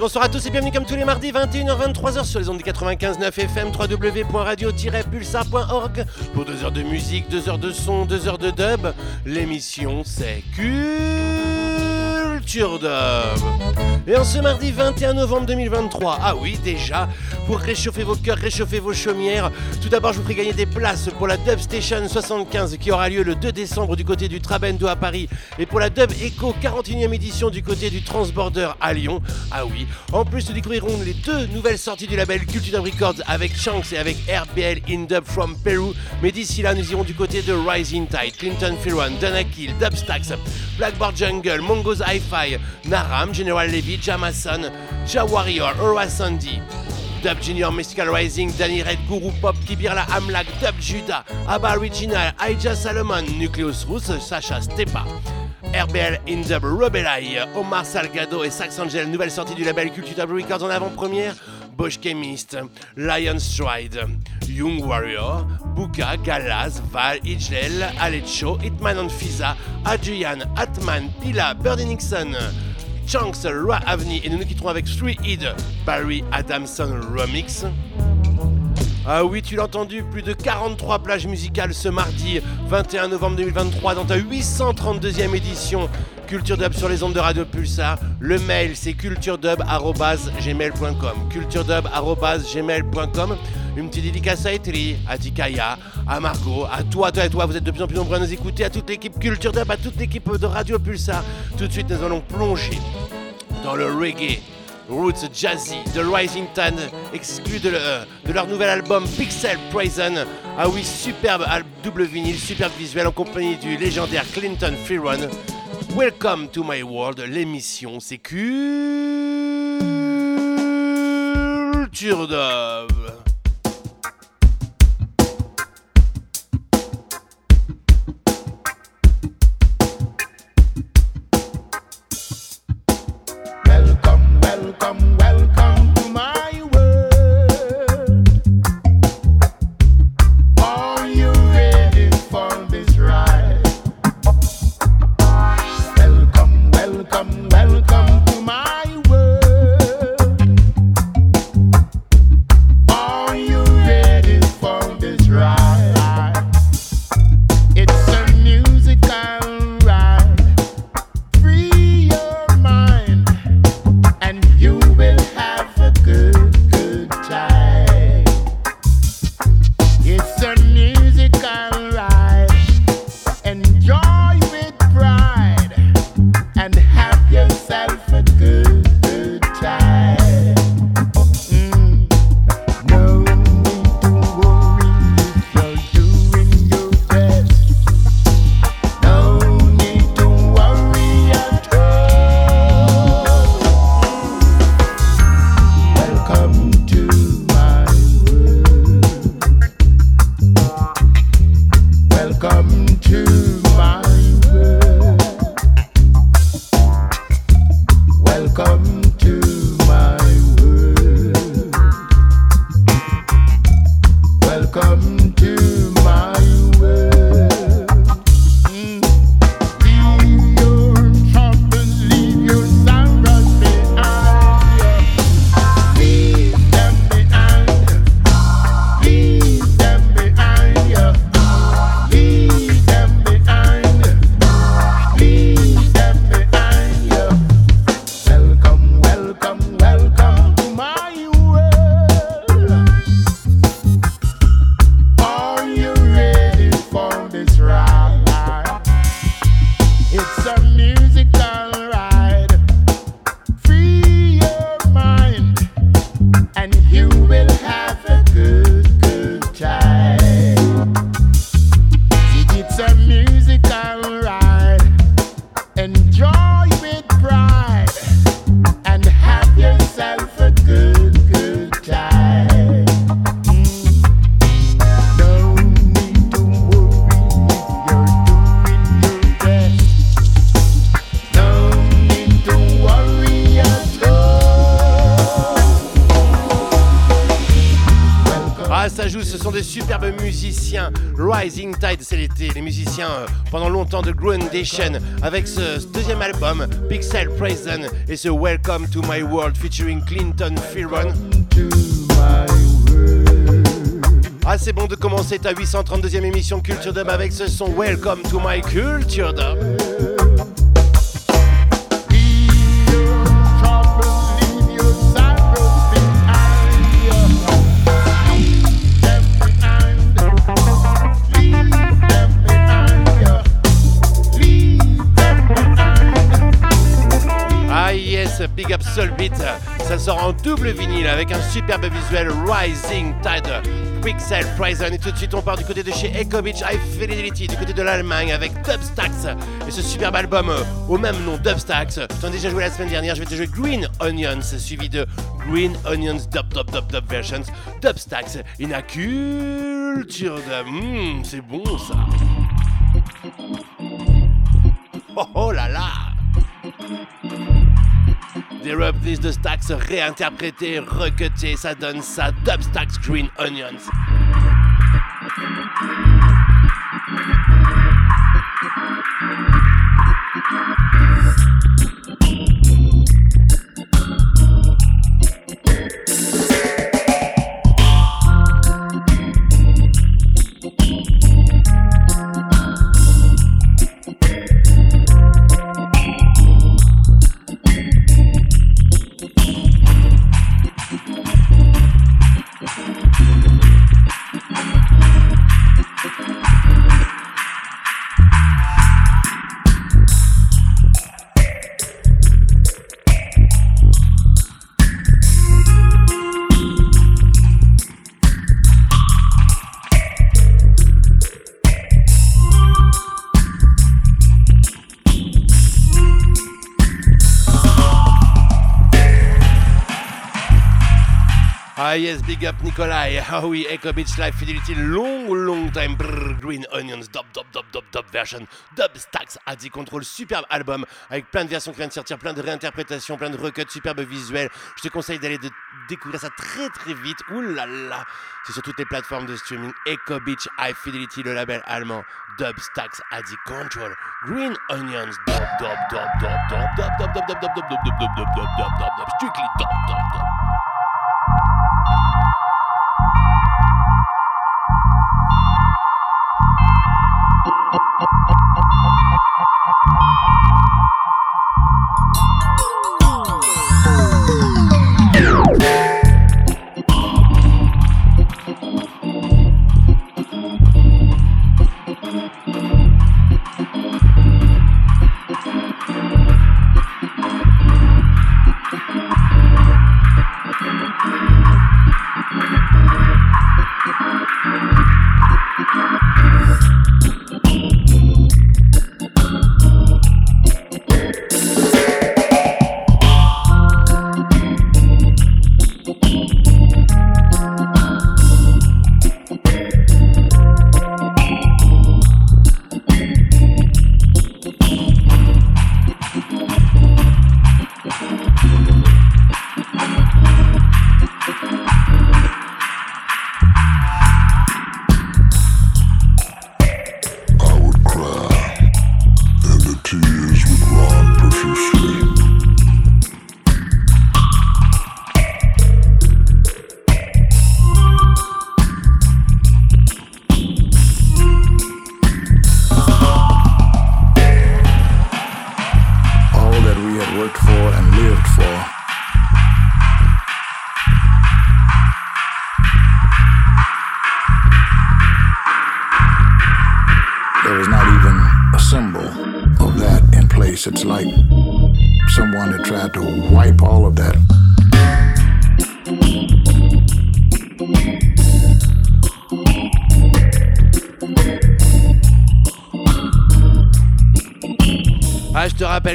Bonsoir à tous et bienvenue comme tous les mardis, 21h, 23h sur les ondes des 95.9 FM, www.radio-pulsar.org pour 2 heures de musique, 2 heures de son, 2 heures de dub. L'émission c'est Et en ce mardi 21 novembre 2023, ah oui déjà, pour réchauffer vos cœurs, réchauffer vos chaumières, tout d'abord je vous ferai gagner des places pour la Dub Station 75 qui aura lieu le 2 décembre du côté du Trabendo à Paris et pour la Dub Echo 41e édition du côté du Transborder à Lyon. Ah oui, en plus nous découvrirons les deux nouvelles sorties du label Culture Dub Records avec Shanks et avec RBL in Dub from Peru. Mais d'ici là, nous irons du côté de Rising Tide, Clinton Firwan, Dana Kill, Dubstacks, Blackboard Jungle, Mongo's Hi-Fi, Naram, General Levy, Jamason, Ja Warrior, Sandy. Dub Junior, Mystical Rising, Danny Red, Guru Pop, Kibirla Amlak, Dub Judah, Abba Original, Aija Salomon, Nucleus Rus, Sacha Stepa. RBL in Dub Rebelai, Omar Salgado et Sax Angel, nouvelle sortie du label Culture Records en avant-première. Bosch Chemist, Lion Stride, Young Warrior, Buka, Galaz, Val, Ijlel, Alecho, Hitman and Fiza, Adrian, Atman, Pila, Birdie Nixon, Chunks, Roy Avni et nous nous quitterons avec Three Id, Barry Adamson Remix. Ah oui, tu l'as entendu, plus de 43 plages musicales ce mardi 21 novembre 2023 dans ta 832e édition Culture Dub sur les ondes de Radio Pulsar. Le mail c'est culturedub.gmail.com culturedub.gmail.com Une petite dédicace à Etri, à Tikaya, à Marco, à toi, toi et toi, vous êtes de plus en plus nombreux à nous écouter, à toute l'équipe Culture Dub, à toute l'équipe de Radio Pulsar. Tout de suite, nous allons plonger dans le reggae. Roots Jazzy de Rising Tan, exclu de, le- de leur nouvel album Pixel Prison. Ah oui, superbe double vinyle, superbe visuel en compagnie du légendaire Clinton Freerun. Welcome to my world, l'émission c'est Culture. Avec ce, deuxième album, Pixel Prison, et ce Welcome to My World featuring Clinton Fearon. Ah, c'est bon de commencer ta 832e émission Culture Dub avec ce son Welcome to My Culture Dub. Double vinyle avec un superbe visuel Rising Tide. Pixel Prison. Et tout de suite, on part du côté de chez Beach High Fidelity, du côté de l'Allemagne avec Dubstacks et ce superbe album euh, au même nom, Dubstacks. J'en ai déjà joué la semaine dernière. Je vais te jouer Green Onions, suivi de Green Onions Dub Dub Dub Dub Versions. Dubstacks, une culture de. Mmh, c'est bon ça. Oh, oh là là! Des reprises de Stacks réinterprétées, recutées, ça donne ça. Dubstacks Green Onions. Big up Nikolai. Ah oui, Echo Beach Live Fidelity, long, long time. Green Onions, dub, dub, dub, dub, dub version. Dub Stacks, Adi Control, superbe album avec plein de versions qui viennent de sortir, plein de réinterprétations, plein de recuts, superbe visuel. Je te conseille d'aller découvrir ça très très vite. Là, c'est sur toutes les plateformes de streaming. Echo Beach High Fidelity, le label allemand. Dub Stacks, Adi Control, Green Onions, dub, dub, dub, dub, dub, dub, dub, dub, dub, dub, dub, dub, dub, dub, dub, dub, dub, dub, strictly dub, dub, dub. Bye.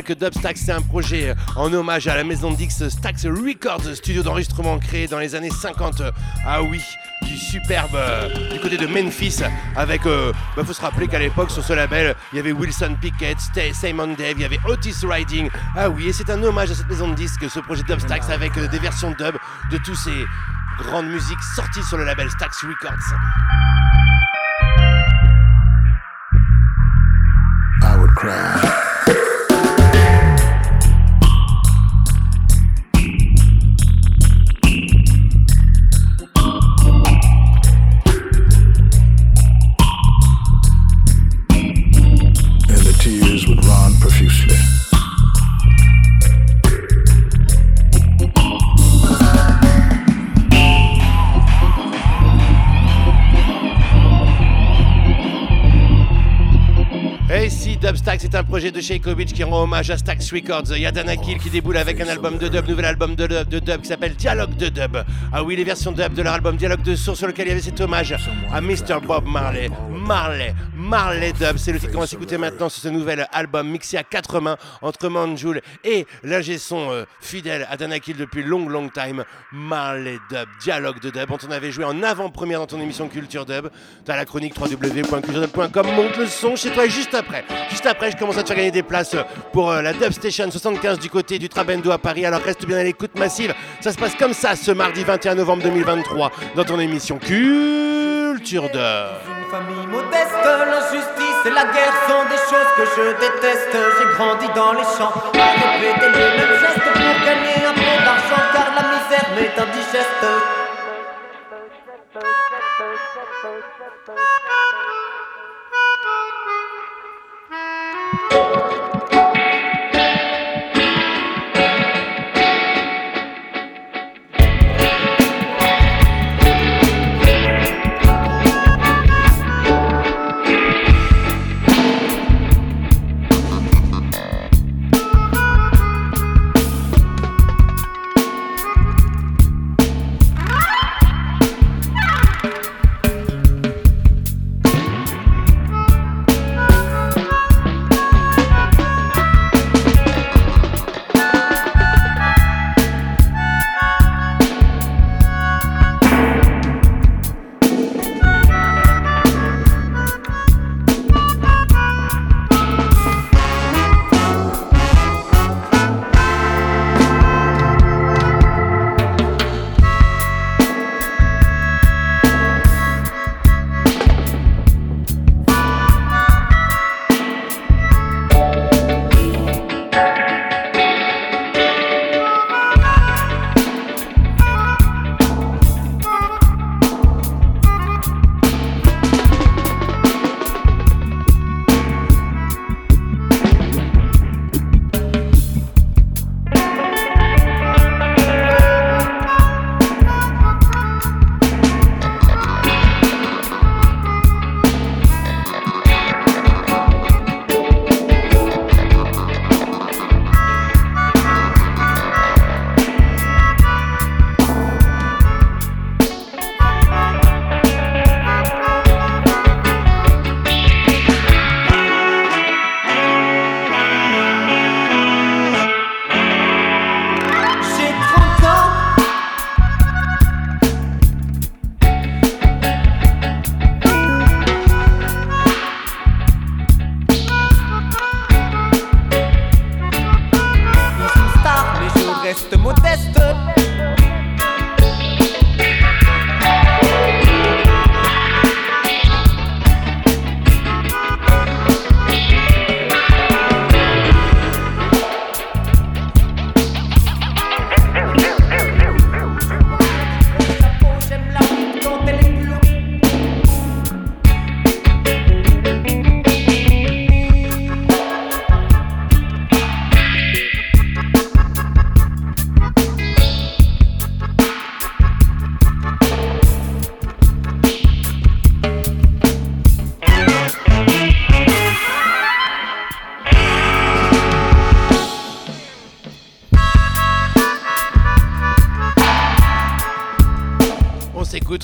Que Dubstax, c'est un projet en hommage à la maison Dix Stax Records, studio d'enregistrement créé dans les années 50. Ah oui, du superbe du côté de Memphis avec il bah, faut se rappeler qu'à l'époque sur ce label il y avait Wilson Pickett, Simon Dave, il y avait Otis Riding ah oui et c'est un hommage à cette maison de disques ce projet Dubstax avec des versions dub de tous ces grande musique sortie sur le label Stax Records. I would cry. Projet de Sheikovic qui rend hommage à Stax Records. Il y a Danakil qui déboule avec un album de dub, nouvel album de dub, de dub qui s'appelle Dialogue de dub. Ah oui, les versions dub de leur album Dialogue de source sur lequel il y avait cet hommage à Mr. Bob Marley. Marley, Marley Dub, c'est le titre qu'on va s'écouter maintenant sur ce nouvel album mixé à quatre mains entre Manjoul et l'ingé son euh, fidèle à Danakil depuis long, long time. Marley Dub, Dialogue de dub, dont on avait joué en avant-première dans ton émission Culture Dub. T'as la chronique www.culturedub.com, monte le son chez toi et juste après, juste après, je commence à te faire gagner des places pour euh, la Dub Station 75 du côté du Trabendo à Paris. Alors reste bien à l'écoute massive. Ça se passe comme ça ce mardi 21 novembre 2023 dans ton émission Culture Dub. Une famille modeste, l'injustice et la guerre sont des choses que je déteste. J'ai grandi dans les champs à répéter les mêmes gestes pour gagner un peu d'argent car la misère m'est indigeste.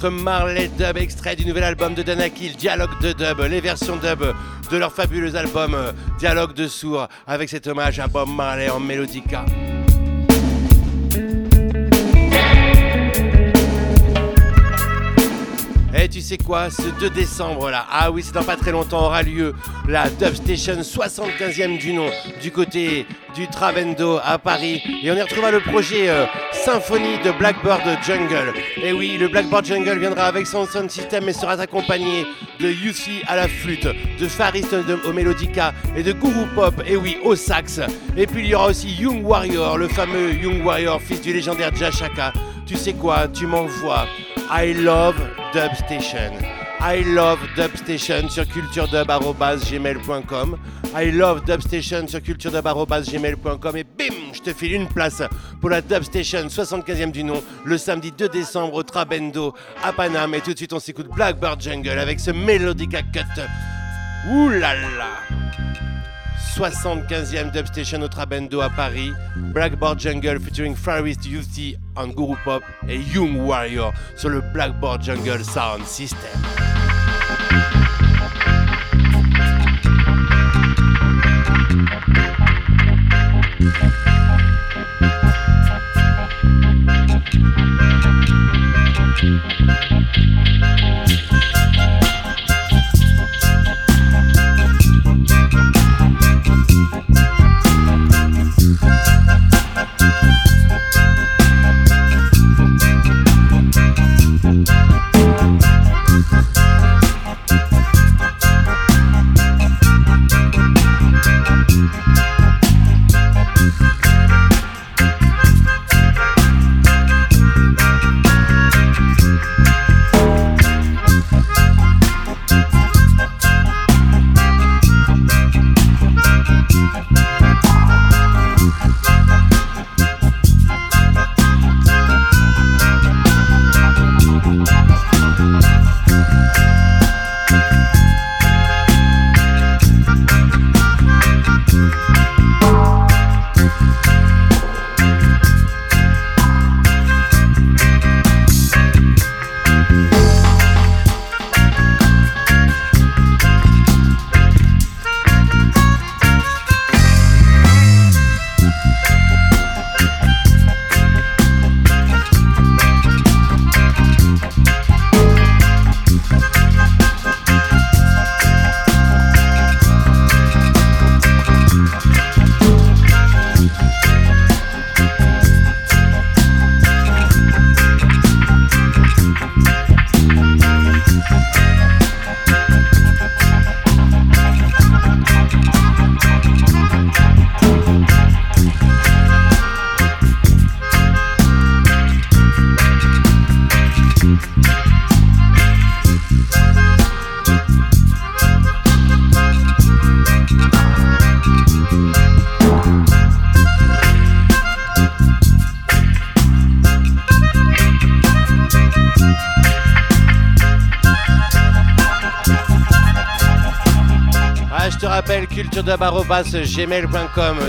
Marley Dub, extrait du nouvel album de Danakil, Dialogue de Dub, les versions dub de leur fabuleux album euh, Dialogue de Sourds, avec cet hommage à Bob Marley en Melodica. Et tu sais quoi, ce 2 décembre là, ah oui, c'est dans pas très longtemps, aura lieu la Dubstation 75e du nom du côté du Travendo à Paris. Et on y retrouvera le projet euh, Symphonie de Blackbird Jungle. Et oui, le Blackbird Jungle viendra avec son sound system et sera accompagné de Yusi à la flûte, de Faris au mélodica et de Guru Pop, et oui, au sax. Et puis il y aura aussi Young Warrior, le fameux Young Warrior, fils du légendaire Jashaka. Tu sais quoi, tu m'envoies I love Dubstation. I love Dubstation sur culturedub.gmail.com. I love Dubstation sur culturedub.gmail.com et bim, je te file une place pour la Dubstation 75e du nom le samedi 2 décembre au Trabendo à Paname. Et tout de suite, on s'écoute Blackbird Jungle avec ce Melodica Cut. Ouh là là! 75e Dubstation au Trabendo à Paris, Blackboard Jungle featuring Farist UC on Guru Pop et Young Warrior sur le Blackboard Jungle Sound System.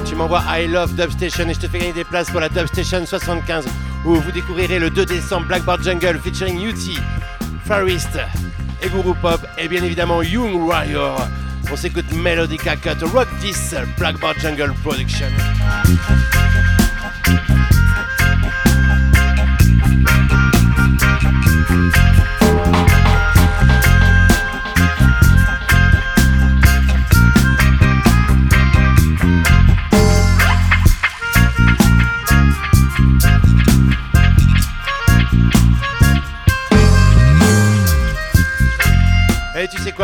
Tu m'envoies I love Dubstation et je te fais gagner des places pour la Dubstation 75 où vous découvrirez le 2 décembre Blackboard Jungle featuring UT, Farist et Guru Pop et bien évidemment Young Warrior. On s'écoute Melodica Cut Rock This Blackboard Jungle Production.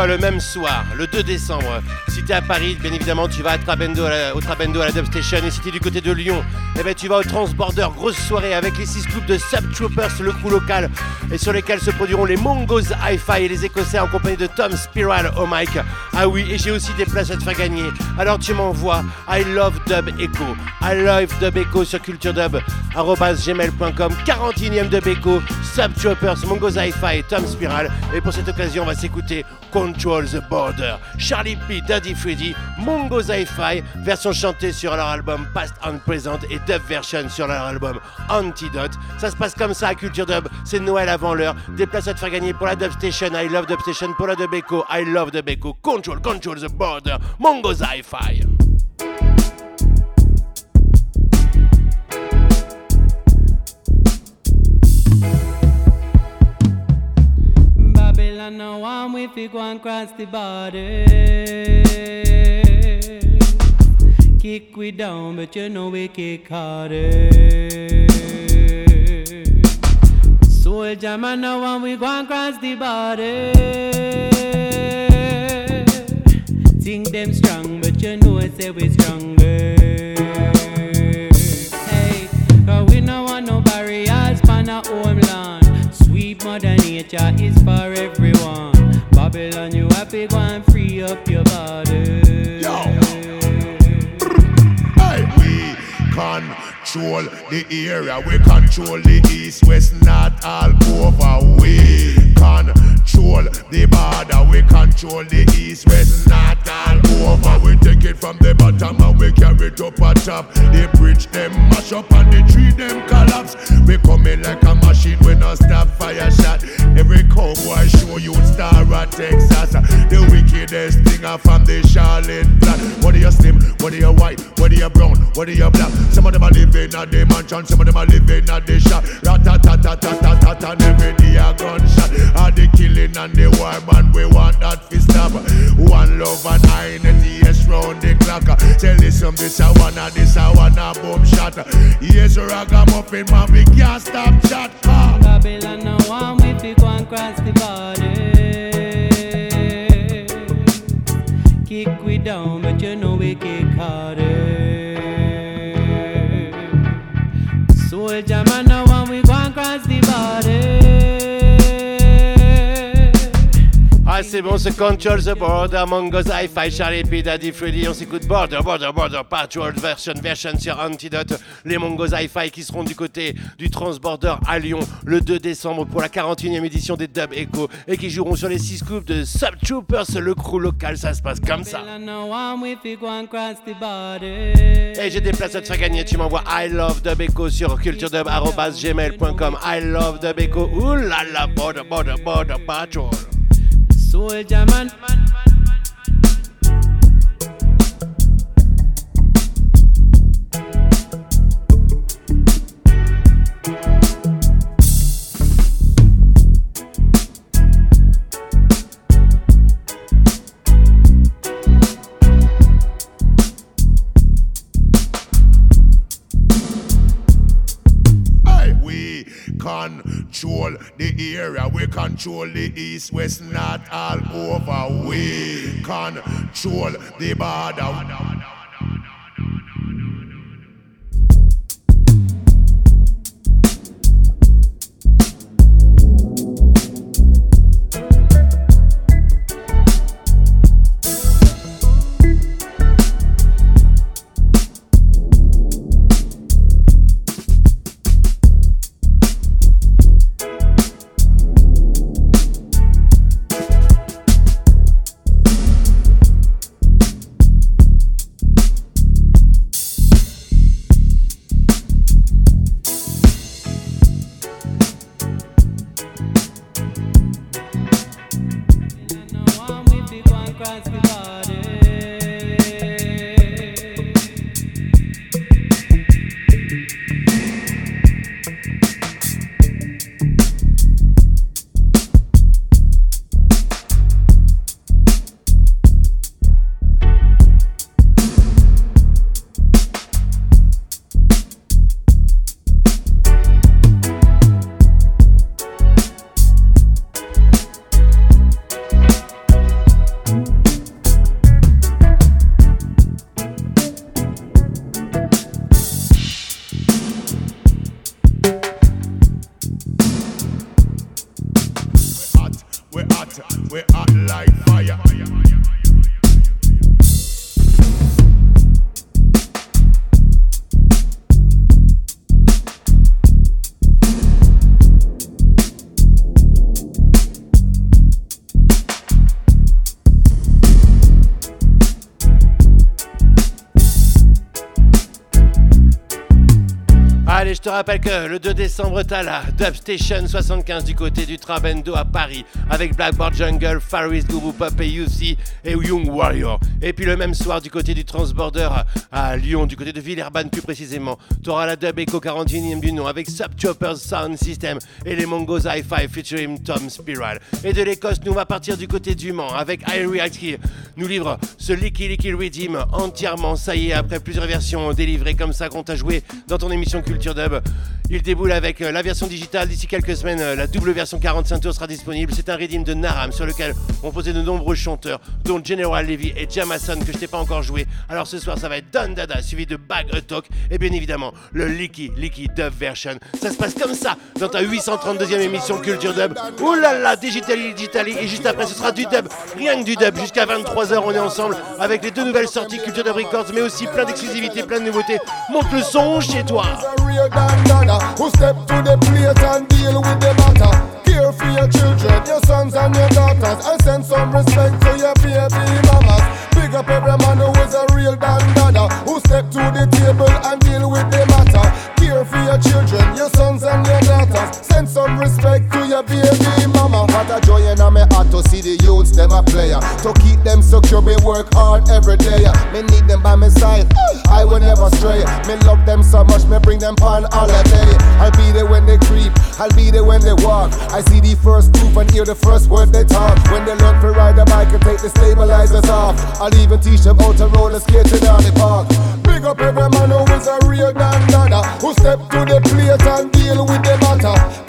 Le même soir, le 2 décembre, si tu es à Paris, bien évidemment, tu vas à Trabendo, au Trabendo à la Dubstation. Et si tu es du côté de Lyon, eh ben, tu vas au Transborder, grosse soirée avec les 6 groupes de Subtroopers, le crew local, et sur lesquels se produiront les Mongos Hi-Fi et les Écossais en compagnie de Tom Spiral au mic. Ah oui, et j'ai aussi des places à te faire gagner. Alors tu m'envoies I love Dub Echo. I love Dub Echo sur culturedub.gmail.com. 41ème Dub Echo, Subtroopers, Mongos Hi-Fi et Tom Spiral. Et pour cette occasion, on va s'écouter Control the Border. Charlie P, Daddy Freddy, Mongos Hi-Fi, version chantée sur leur album Past and Present et dub version sur leur album Antidote. Ça se passe comme ça à Culture Dub, c'est Noël avant l'heure. Des places à te faire gagner pour la Dub Station, I love Dub Station, pour la Dub Echo, I love Dub Echo, Control, Control the Border, Mongos Hi-Fi. Babylon no one if you go and cross the border. Kick we down, but you know we kick harder. Soldier man, no one we go and cross the border. Think them strong, but you know I say we stronger. Hey, cause we no want no barriers for our homeland. Sweet mother nature is for everyone. Babylon, you happy go and free up your body. Yo. Hey, we control the area, we control the east, west, north, all over. We control the border, we control the east, west, north, all over. We take it from the bottom and we carry it up on top. The bridge them mash up and the tree them collapse. We coming like a machine, we no stop fire shot. Every cowboy show you star at Texas. The wickedest thing are from the Charlotte. What are you slim? What are you white? What are you brown? What are you black? Some of them are living at the mansion, some of them are living at the shop. Rat-a-tat-tat-tat-tat and every day a gunshot. All the killing and the war, man, we want that fi stop. One love and I yes round the clock. Say listen, this a one, a this a one, a boom shot. Yes, ragamuffin, man, we can't stop chat. Ah. Babylon, no one we you go and cross the border. Kick we down, but you know we kick harder. Soldier man, no one we go and cross the border. Ah, c'est bon, c'est Control the Border, Mongo's Hi-Fi, Charlie P, Daddy Freddy. On s'écoute Border, Border, Border, Patrol version, version sur Antidote. Les Mongo's Hi-Fi qui seront du côté du Transborder à Lyon le 2 décembre pour la 41e édition des Dub Echo et qui joueront sur les 6 coupes de Subtroopers, le crew local. Ça se passe comme ça. Et j'ai des places à te faire gagner. Tu m'envoies I love Dub Echo sur culturedub.gmail.com. I love Dub Echo. Ouh là là, Border, Border, Border, Patrol. Soldier man. Control the area, we control the east, west, north, all over. We control the border. Que le 2 décembre, t'as la Dub Station 75 du côté du Trabendo à Paris avec Blackboard Jungle, Faris, Guru Pop et UC et Young Warrior. Et puis le même soir, du côté du Transborder à Lyon, du côté de Villeurbanne plus précisément, t'auras la Dub Echo 41 du nom avec Subchoppers Sound System et les Mongos Hi-Fi featuring Tom Spiral. Et de l'Écosse, nous va partir du côté du Mans avec Irie qui nous livre ce Licky Licky Redeem entièrement. Ça y est, après plusieurs versions délivrées comme ça qu'on t'a joué dans ton émission Culture Dub. Il déboule avec euh, la version digitale. D'ici quelques semaines, euh, la double version 45 tours sera disponible. C'est un redeem de Naram sur lequel on posait de nombreux chanteurs, dont General Levy et Jamason que je t'ai pas encore joué. Alors ce soir, ça va être Don Dada suivi de Bag a Talk et bien évidemment le Licky Licky Dub version. Ça se passe comme ça dans ta 832e émission Culture Dub. Ouh là là, Digitali, Digitali. Et juste après, ce sera du dub, rien que du dub. Jusqu'à 23h, on est ensemble avec les deux nouvelles sorties Culture Dub Records, mais aussi plein d'exclusivités, plein de nouveautés. Monte le son chez toi. To the plate and deal with the matter. Care for your children, your sons and your daughters, and send some respect to your baby mamas. Big up every man who is a real dandada, who step to the table and deal with the matter. Care for your children, your sons and your daughters, send some respect to your baby mama. What a joy in my heart to see the youths them a player. To keep them secure, me work hard every day. Me need them by my side, I will never stray. Me love them so much, me bring them on holiday. I'll be there when they creep, I'll be there when they walk. I see the first proof and hear the first word they talk. When they learn to ride a bike and take the stabilizers off, I'll even teach them how to roller skate down the park. Big up every man who is a real dandada, who step to the plate and deal with the matter.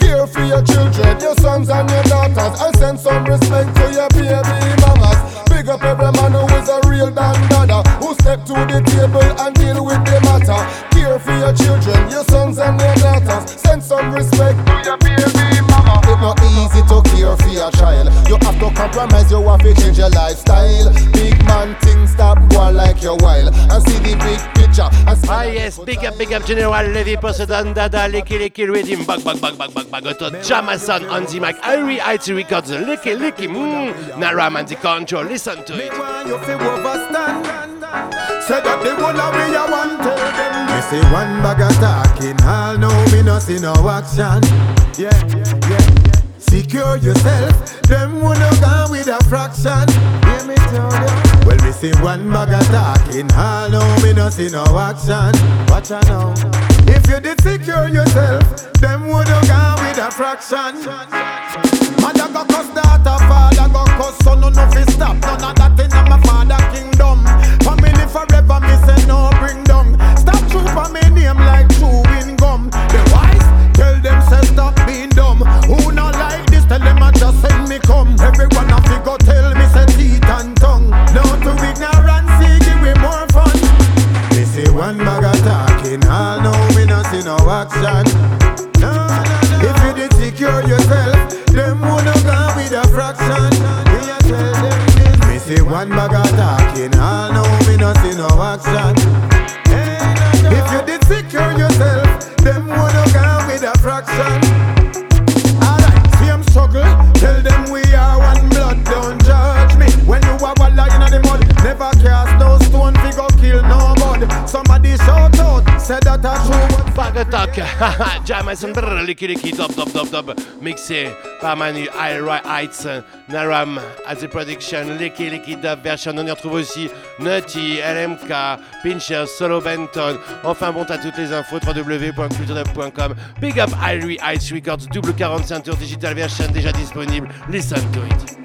Big up, General Levy pour ce Don Dada, Licky Licky Redeem, Bug Bug Bug Bug Bug Bug Auto, Jamason on the mic, Irie IT Records, Licky Licky, mmm, Naram and the control, listen to it. want you fi overstand. Say that the whole of we a want tell them. Me say one bag of talking, all know me no see no action. Yeah, yeah, yeah. Secure yourself, them wanna go with a fraction. Hear me tell you. Well, me see one bag of talking, all know me no see no action. Watch out now. If you did secure yourself, them wanna go with a fraction. Mother go cuss daughter, father go cuss son, no no fi stop. None of that in my father kingdom. Family forever, me say no bring down. Stop true for me name like action. No, no, no. If you did secure yourself, them wanna go with a fraction. Me tell them this. Me say one bag of talking, all know me no see no action. If you did secure yourself, them wanna go Attack, Jamason, brrr, Licky Licky, Dub Dub Dub mixé par Manu, Ira Heights, Naram, at the production, Licky Licky Dub version. On y retrouve aussi Nutty, LMK, Pincher, Solo Benton. Enfin bon, t'as toutes les infos, www.culturedub.com. Big up Irie Heights Records, double 45 tours digital version déjà disponible. Listen to it.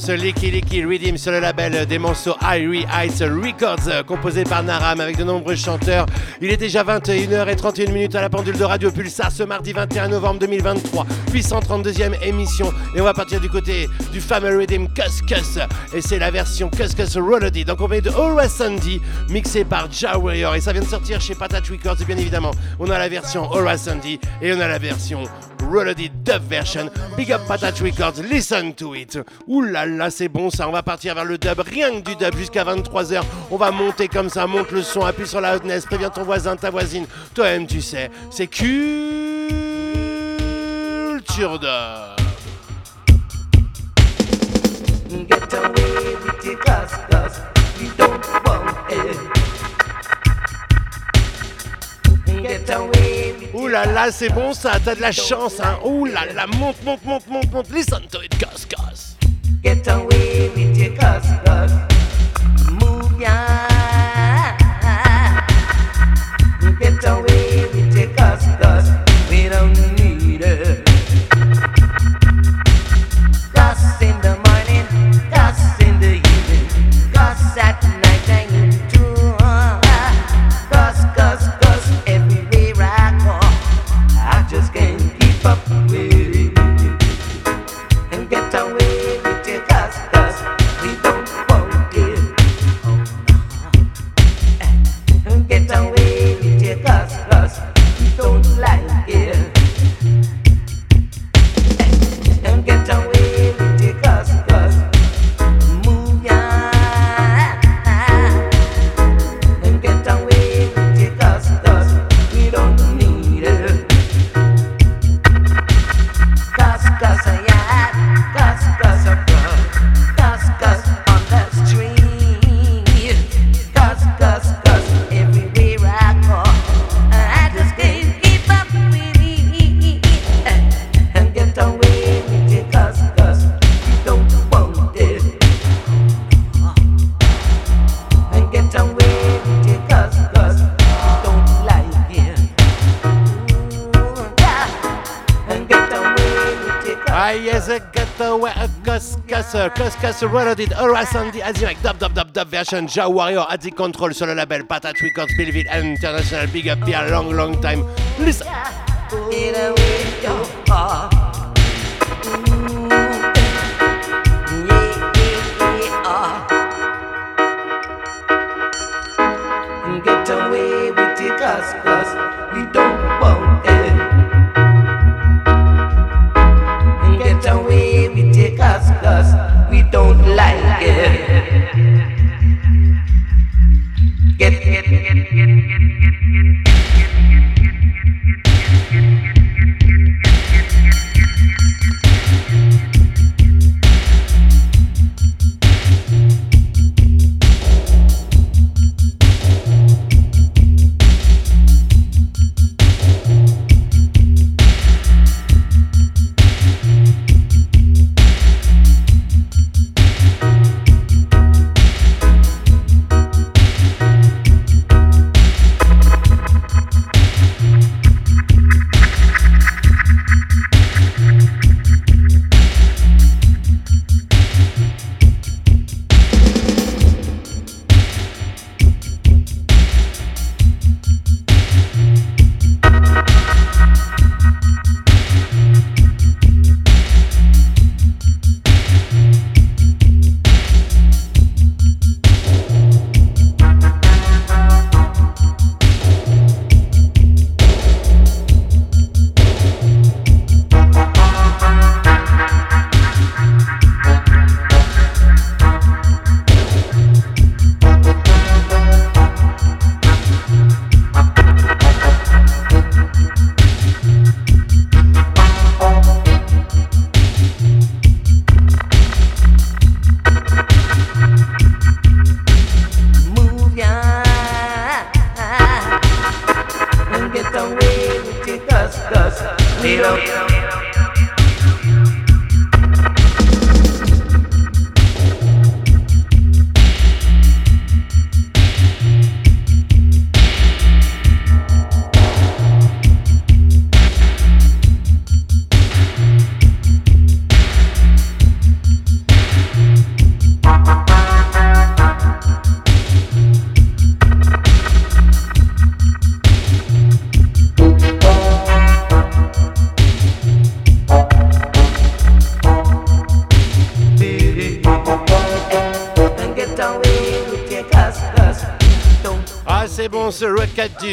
Ce Licky Licky Redeem sur le label des morceaux Irie Heights Records, euh, composé par Naram avec de nombreux chanteurs. Il est déjà 21h31 minutes à la pendule de Radio Pulsar ce mardi 21 novembre 2023, puis 132e émission. Et on va partir du côté du fameux Redeem Cuss Cuss. Et c'est la version Cuss Cuss Rolody, donc on met de Aura Sandy, mixé par Ja Warrior. Et ça vient de sortir chez Patat Records, bien évidemment, on a la version Aura Sandy et on a la version Rolody Dub version. Big up Patat Records, listen to it. Ouh là c'est bon ça. On va partir vers le dub, rien que du dub jusqu'à 23h. On va monter comme ça, monte le son, appuie sur la hotness, préviens ton voisin, ta voisine. Toi-même, tu sais, c'est culture d'or. Ouh là là, c'est bon ça, t'as de la chance, hein. Ouh là là, monte, monte, monte, monte, monte. Listen to it, cuz, cuz. Get away with your Cuscus Reloaded, Sandy, Azimek, Dub Dub Dub Dub version, Ja Warrior, Addict Control sur le label Patat Records, Belleville International, Big Up, be a long long time. Listen. Get away with your cuscus, we Get, get,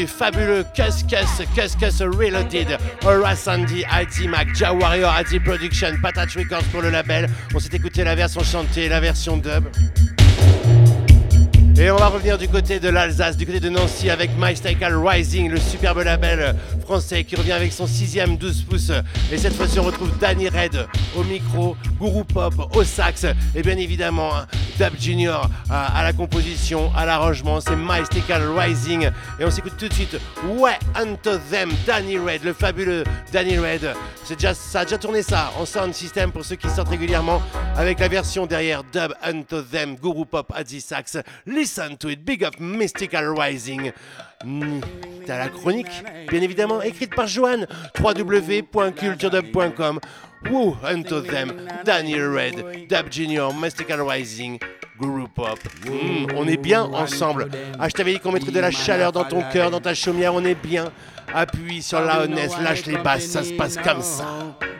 fabuleux Cuss Cuss Cuss Reloaded. Horace Sandy, IT Mac, Ja Warrior, IT Production, Patat Records pour le label. On s'est écouté la version chantée, la version dub. Et on va revenir du côté de l'Alsace, du côté de Nancy avec My Rising, le superbe label français qui revient avec son sixième 12 pouces. Et cette fois-ci, on retrouve Danny Red au micro, Guru Pop au sax et bien évidemment Dub Junior à, la composition, à l'arrangement. C'est My Rising. Et on s'écoute tout de suite Ouais, Unto Them, Danny Red, le fabuleux Danny Red. C'est déjà, ça a déjà tourné ça en sound system pour ceux qui sortent régulièrement avec la version derrière Dub Unto Them, Guru Pop à sax. Listen to it. Big up Mystical Rising. Hmm, t'as la chronique, bien évidemment, écrite par Joanne. www.culturedub.com. Woo, unto them, Daniel Red, Dub Junior, Mystical Rising, Guru Pop. Hmm, on est bien ensemble. Ah, je t'avais dit qu'on mettrait de la chaleur dans ton cœur, dans ta chaumière, on est bien. Appuie sur la honnête, lâche les basses, ça se passe comme ça.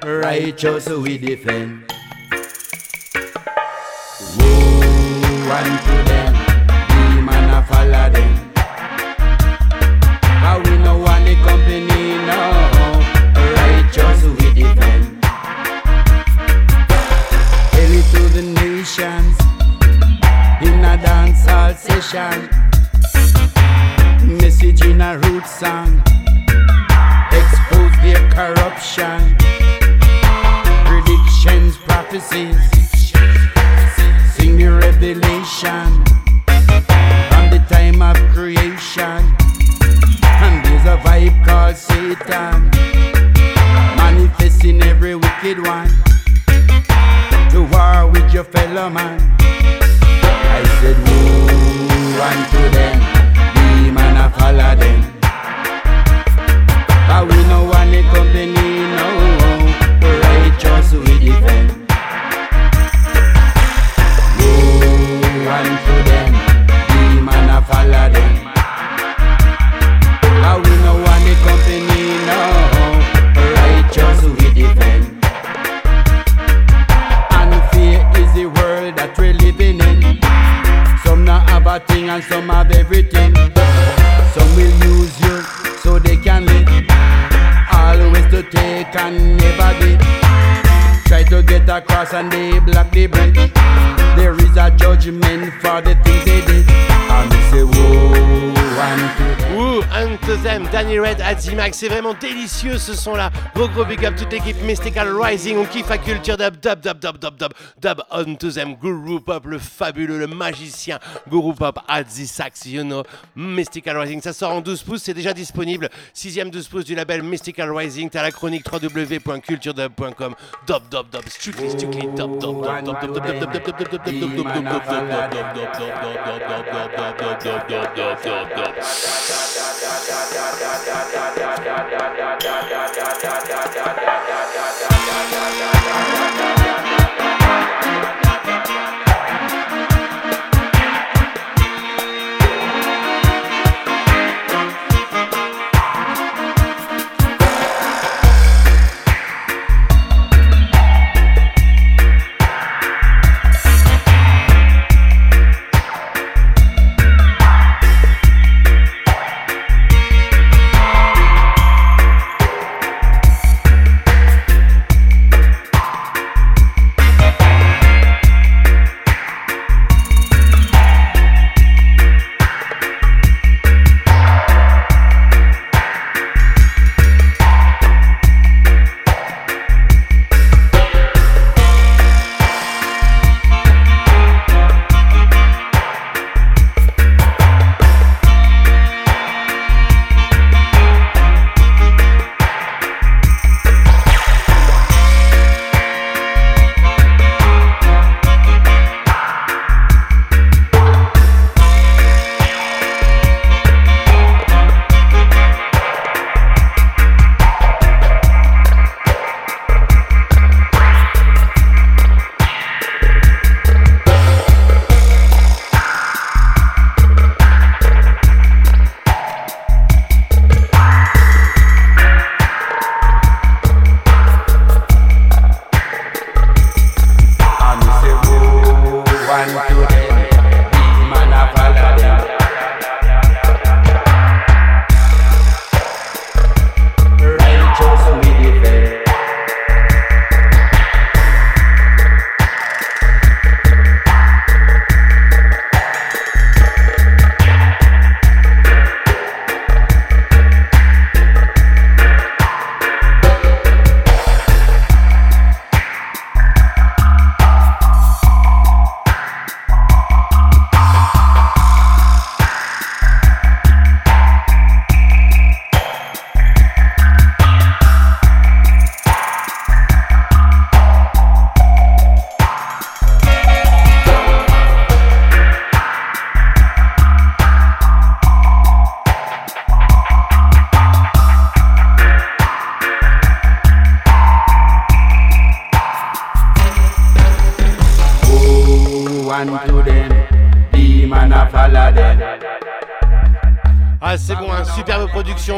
Righteous we defend. follow délicieux ce son-là. Gros gros big up toute l'équipe Mystical Rising, on kiffe la culture dub, dub, dub, dub, dub, dub, Dub onto them, Guru Pop, le fabuleux, le magicien, Guru Pop, Adzi Sax, you know, Mystical Rising. Ça sort en 12 pouces, c'est déjà disponible. Sixième 12 pouces du label Mystical Rising. T'as la chronique www.culturedub.com. Dub, dub, dub, strictly, strictly, dub, dub, dub, dub, dub, dub, dub, dub, dub, dub, dub, dub, dub, dub, dub, dub,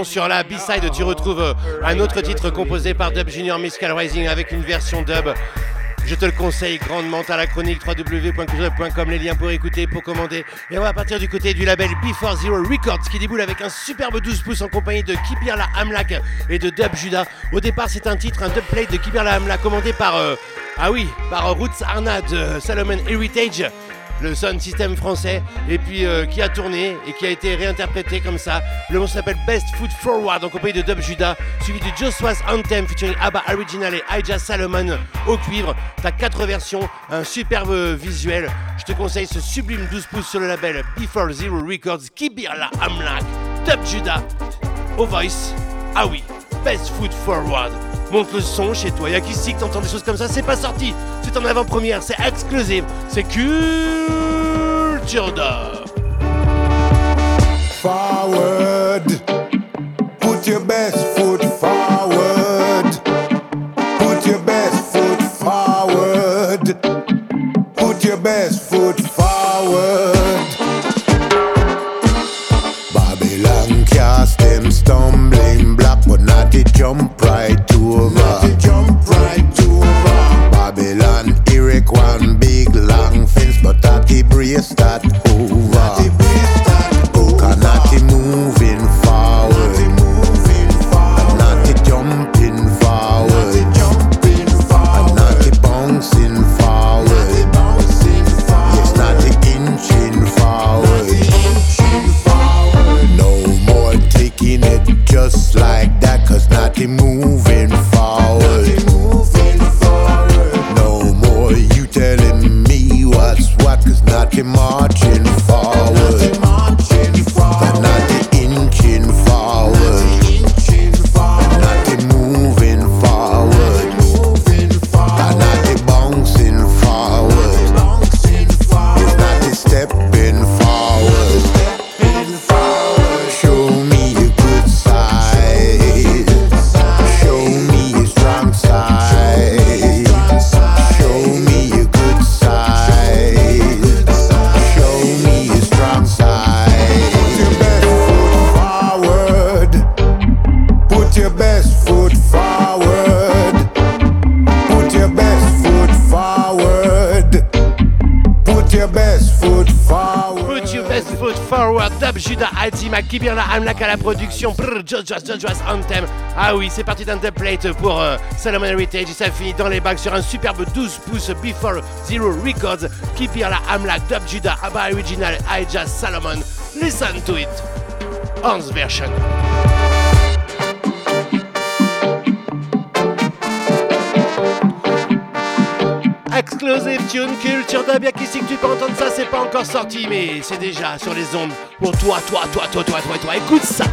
sur la B-side, tu retrouves euh, un autre titre composé par Dub Junior Miscal Rising avec une version dub. Je te le conseille grandement à la chronique www.com, les liens pour écouter, pour commander. Et on va partir du côté du label Before Zero Records qui déboule avec un superbe 12 pouces en compagnie de Kibirla Amlak et de Dub Judah. Au départ, c'est un titre, un dubplate de Kibirla Amlak commandé par, euh, ah oui, par Roots Arna de Salomon Heritage le sound system français, et puis euh, qui a tourné et qui a été réinterprété comme ça. Le morceau s'appelle Best Foot Forward en compagnie de Dub Judah, suivi du Joshua's Anthem featuring ABBA Original et Ija Salomon au cuivre. T'as quatre versions, un superbe visuel. Je te conseille ce sublime 12 pouces sur le label Before Zero Records, Kibirla Amlak, Dub Judah, au voice. Ah oui, Best Foot Forward. Monte le son chez toi. Y'a qui que t'entends des choses comme ça C'est pas sorti. C'est en avant-première. C'est exclusive. C'est culture d'or. Forward. Put your best foot forward. Put your best foot forward. Put your best foot forward. Babylon cast them stumbling not the jump right to over. jump right to over. Babylon, Eric, one big long fence, but that over. the brace that over. Cannot moving just like that, cause not the moving forward. No more you telling me what's what, cause not the marching Best foot forward, Dub Judah, Altima, Kibirla, Amlak à la production, brr, Anthem. Ah oui, c'est parti d'un dubplate pour euh, Salomon Heritage ça finit dans les bacs sur un superbe 12 pouces Before Zero Records, Kibirla, Amlak, Dub Judah, Abba Original, Ija Salomon. Listen to it. Hans version. Exclusive tune culture dub, y'a qu'ici que tu peux entendre ça, c'est pas encore sorti, mais c'est déjà sur les ondes pour toi, toi, toi, toi, toi, toi, toi. Écoute ça.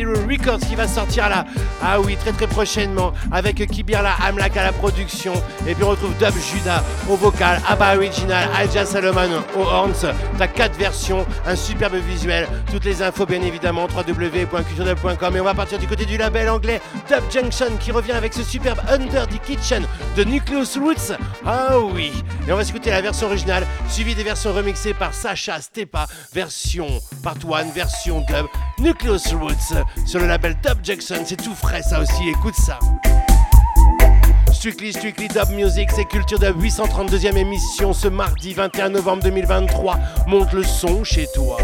Zero Records qui va sortir là. Ah oui, très très prochainement avec Kibirla Amlak à la production. Et puis on retrouve Dub Judah au vocal, Abba Original, Alja Salomon au horns. T'as quatre versions, un superbe visuel. Toutes les infos bien évidemment www.culturedub.com et on va partir du côté du label anglais Dub Junction qui revient avec ce superbe Under the Kitchen de Nucleus Roots. Ah oui, et on va s'écouter la version originale suivie des versions remixées par Sacha Stepa, version part 1, version dub, Nucleus Roots sur le label Dub Jackson. C'est tout frais ça aussi, écoute ça. Strictly Strictly Dub Music, c'est Culture Dub 832e émission ce mardi 21 novembre 2023. Monte le son chez toi.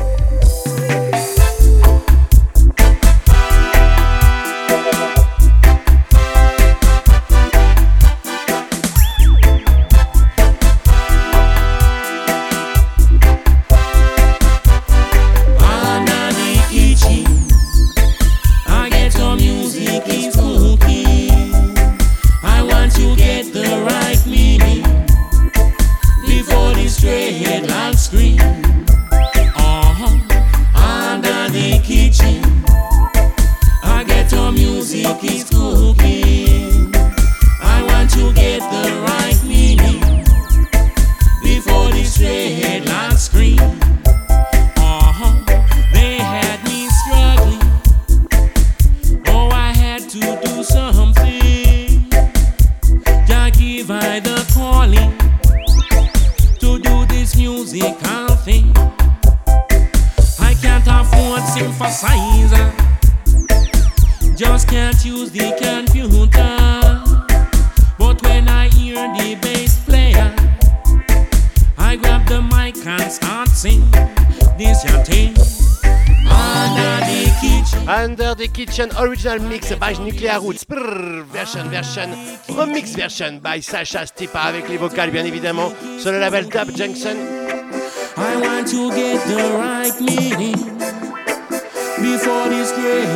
Original Mix by Nuclear Roots. version, version, remix version by Sacha Stipa avec les vocales bien évidemment sur le label Dub Junction. I want to get the right meaning before this great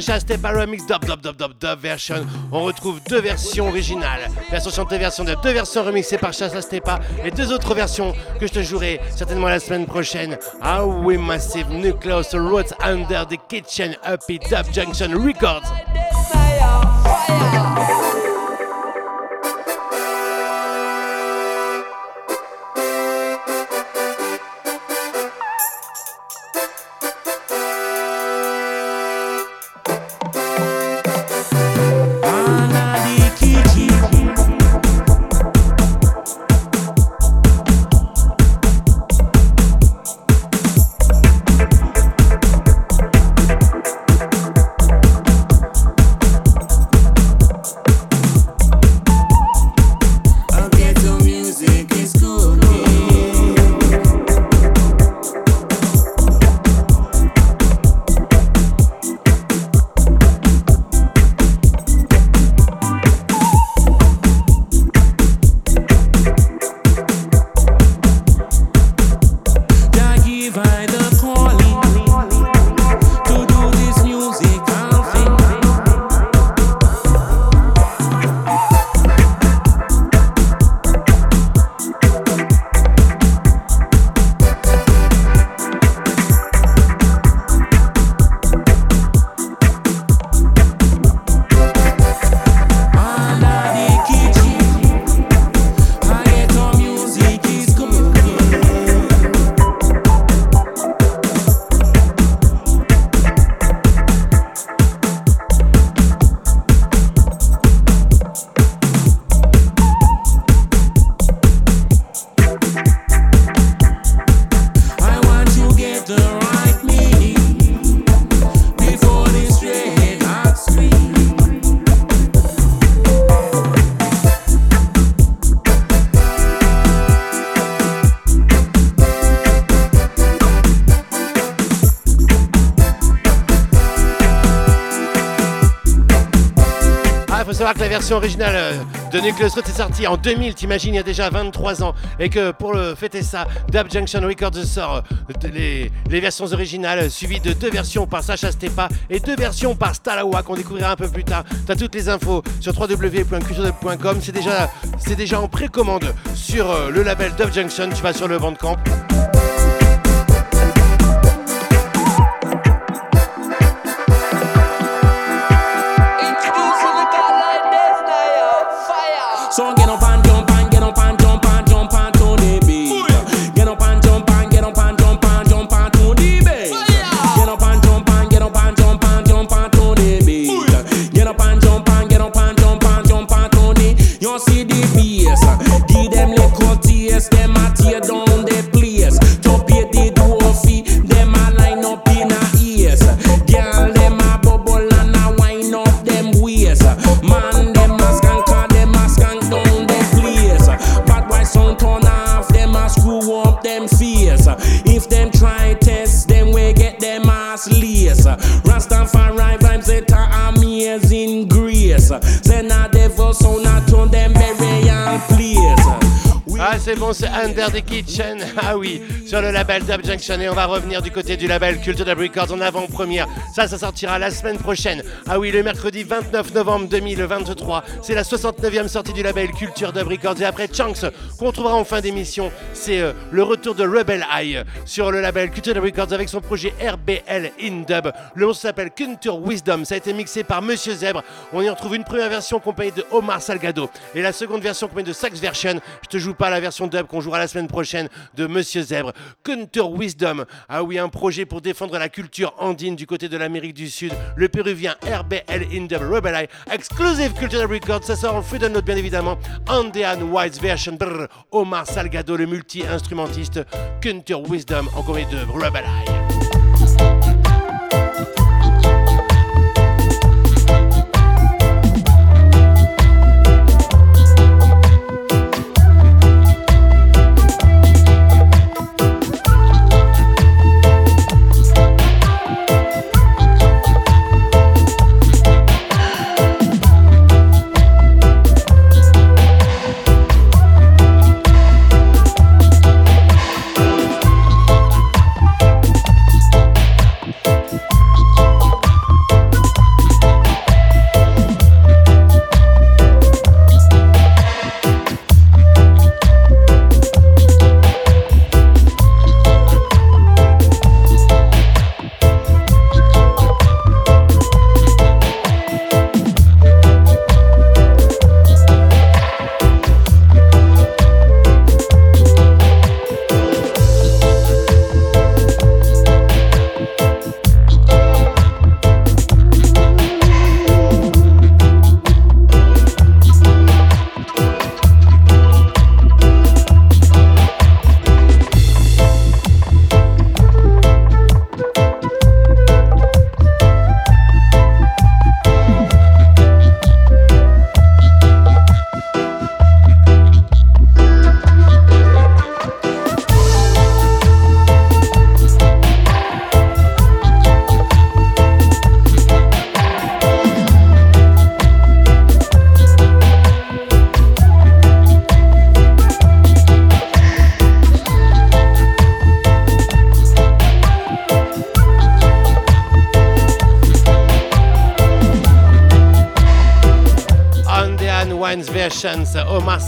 Sacha Remix Dub Dub Dub Dub Dub version. On retrouve deux versions originales. Version chantée, version de deux versions remixées par Sacha Stepa et deux autres versions que je te jouerai certainement la semaine prochaine. Ah oui, Massive Nucleus Roots Under the Kitchen Uppy Dub Junction Records. Version originale euh, de Nucleus Road est sortie en 2000, t'imagines, il y a déjà 23 ans. Et que pour le fêter ça, Dub Junction Records sort euh, les, versions originales suivies de deux versions par Sacha Stepa et deux versions par Stalawa qu'on découvrira un peu plus tard. T'as toutes les infos sur www.culturedub.com. C'est déjà, déjà en précommande sur euh, le label Dub Junction. Tu vas sur le Bandcamp. Sur le label Dub Junction et on va revenir du côté du label Culture Dub Records en avant-première. Ça, ça sortira la semaine prochaine. Ah oui, le mercredi 29 novembre 2023, c'est la 69e sortie du label Culture Dub Records et après Chunks qu'on trouvera en fin d'émission, c'est euh, le retour de Rebel Eye sur le label Culture Dub Records avec son projet RBL in Dub. Le morceau s'appelle Culture Wisdom, ça a été mixé par Monsieur Zèbre. On y retrouve une première version accompagnée de Omar Salgado et la seconde version accompagnée de Sax Version. Je te joue pas la version dub qu'on jouera la semaine prochaine de Monsieur Zèbre. Culture Wisdom, ah oui, un projet pour défendre la culture andine du côté de l'Amérique du Sud. Le péruvien RBL in Eye, exclusive Culture Dub Records, ça sort en free download bien évidemment. Andean White's version, Omar Salgado, le multi-instrumentiste. Culture Wisdom en compagnie de Rebel.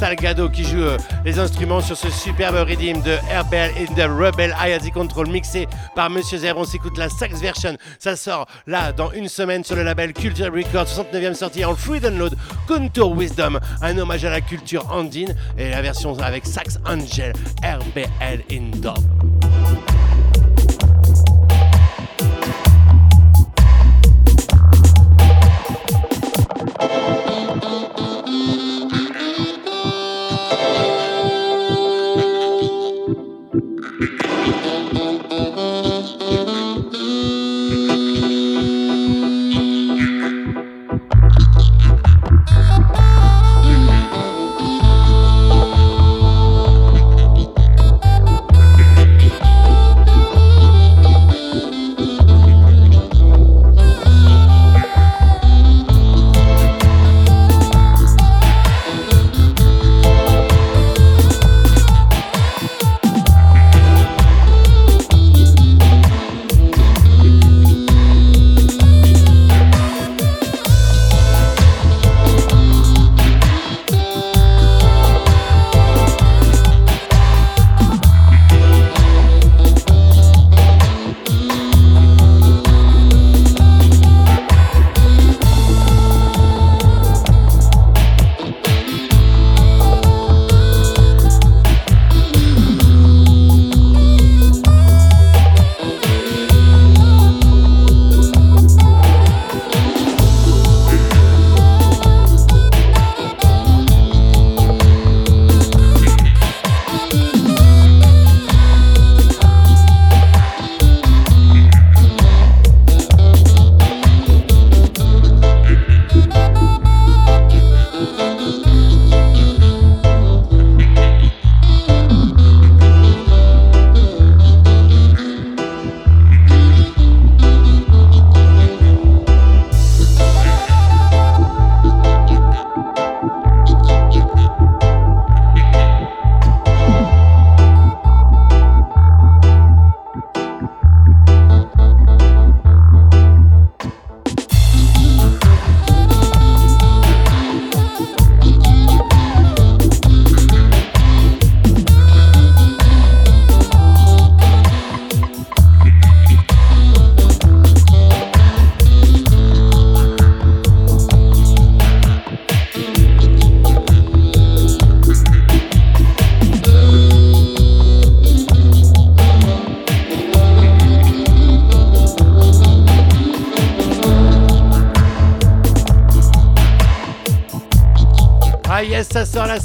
Salgado qui joue euh, les instruments sur ce superbe rhythm de RBL in the Rebel IAD Control mixé par Monsieur Zer. On s'écoute la sax version. Ça sort là dans une semaine sur le label Culture Records, 69e sortie en free download. Contour Wisdom, un hommage à la culture andine et la version avec Sax Angel RBL in Dub.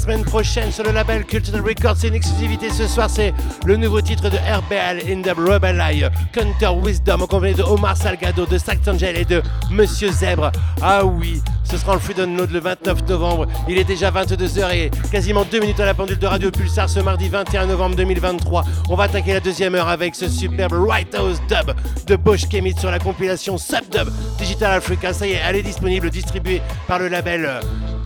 Semaine prochaine sur le label Cultural Records. C'est une exclusivité ce soir, c'est le nouveau titre de RBL in the Rebel Eye, Counter Wisdom, accompagné de Omar Salgado, de Angel et de Monsieur Zèbre. Ah oui, ce sera le Free Download le 29 novembre. Il est déjà 22h et quasiment 2 minutes à la pendule de Radio Pulsar ce mardi 21 novembre 2023. On va attaquer la deuxième heure avec ce superbe White House dub de Bosch Kemit sur la compilation Subdub Digital Africa. Ça y est, elle est disponible, distribuée par le label.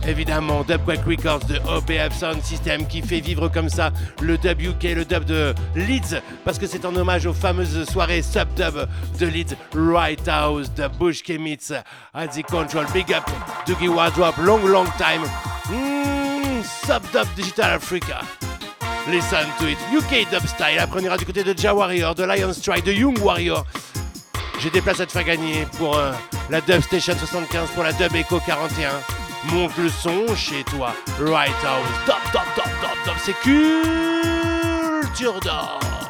Évidemment, Dubquake Records de OBF Sound System qui fait vivre comme ça le dub UK, le dub de Leeds, parce que c'est en hommage aux fameuses soirées sub-dub de Leeds, White House de Bush Kemitz, Control, Big Up, Doogie Wardrop, Long Long Time, mm, sub-dub Digital Africa. Listen to it, UK dub style, apprenez du côté de Ja Warrior, de Lion Strike, de Young Warrior. J'ai des places à te faire gagner pour euh, la Dub Station 75, pour la Dub Echo 41. Monte le son chez toi. Right House. Top, top, top, top, top. C'est culture d'or.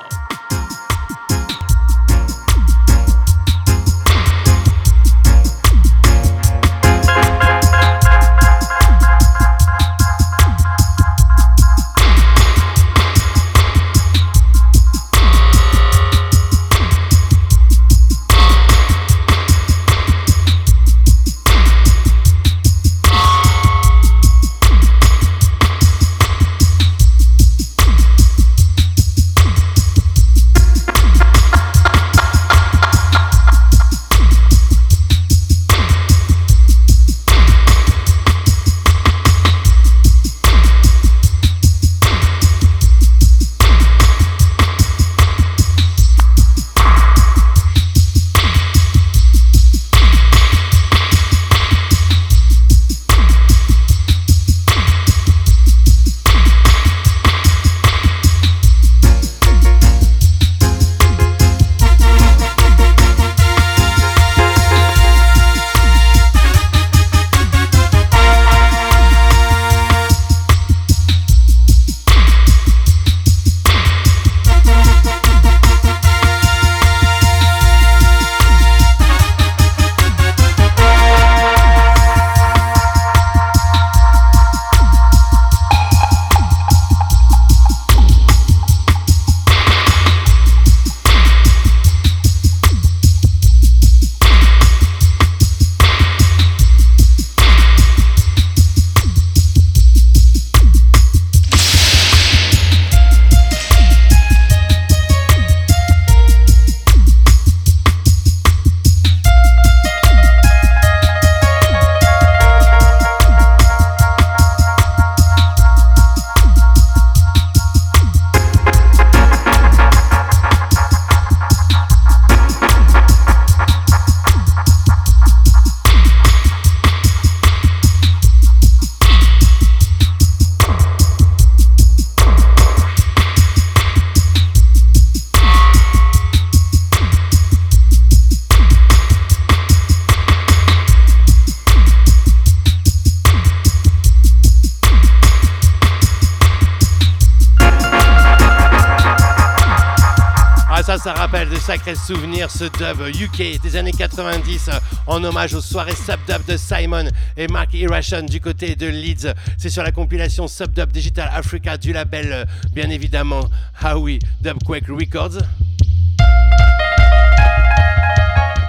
Sacré souvenir, ce dub UK des années 90 en hommage aux soirées sub-dub de Simon et Mark Irration du côté de Leeds. C'est sur la compilation Sub-Dub Digital Africa du label, bien évidemment, Howie Dubquake Records.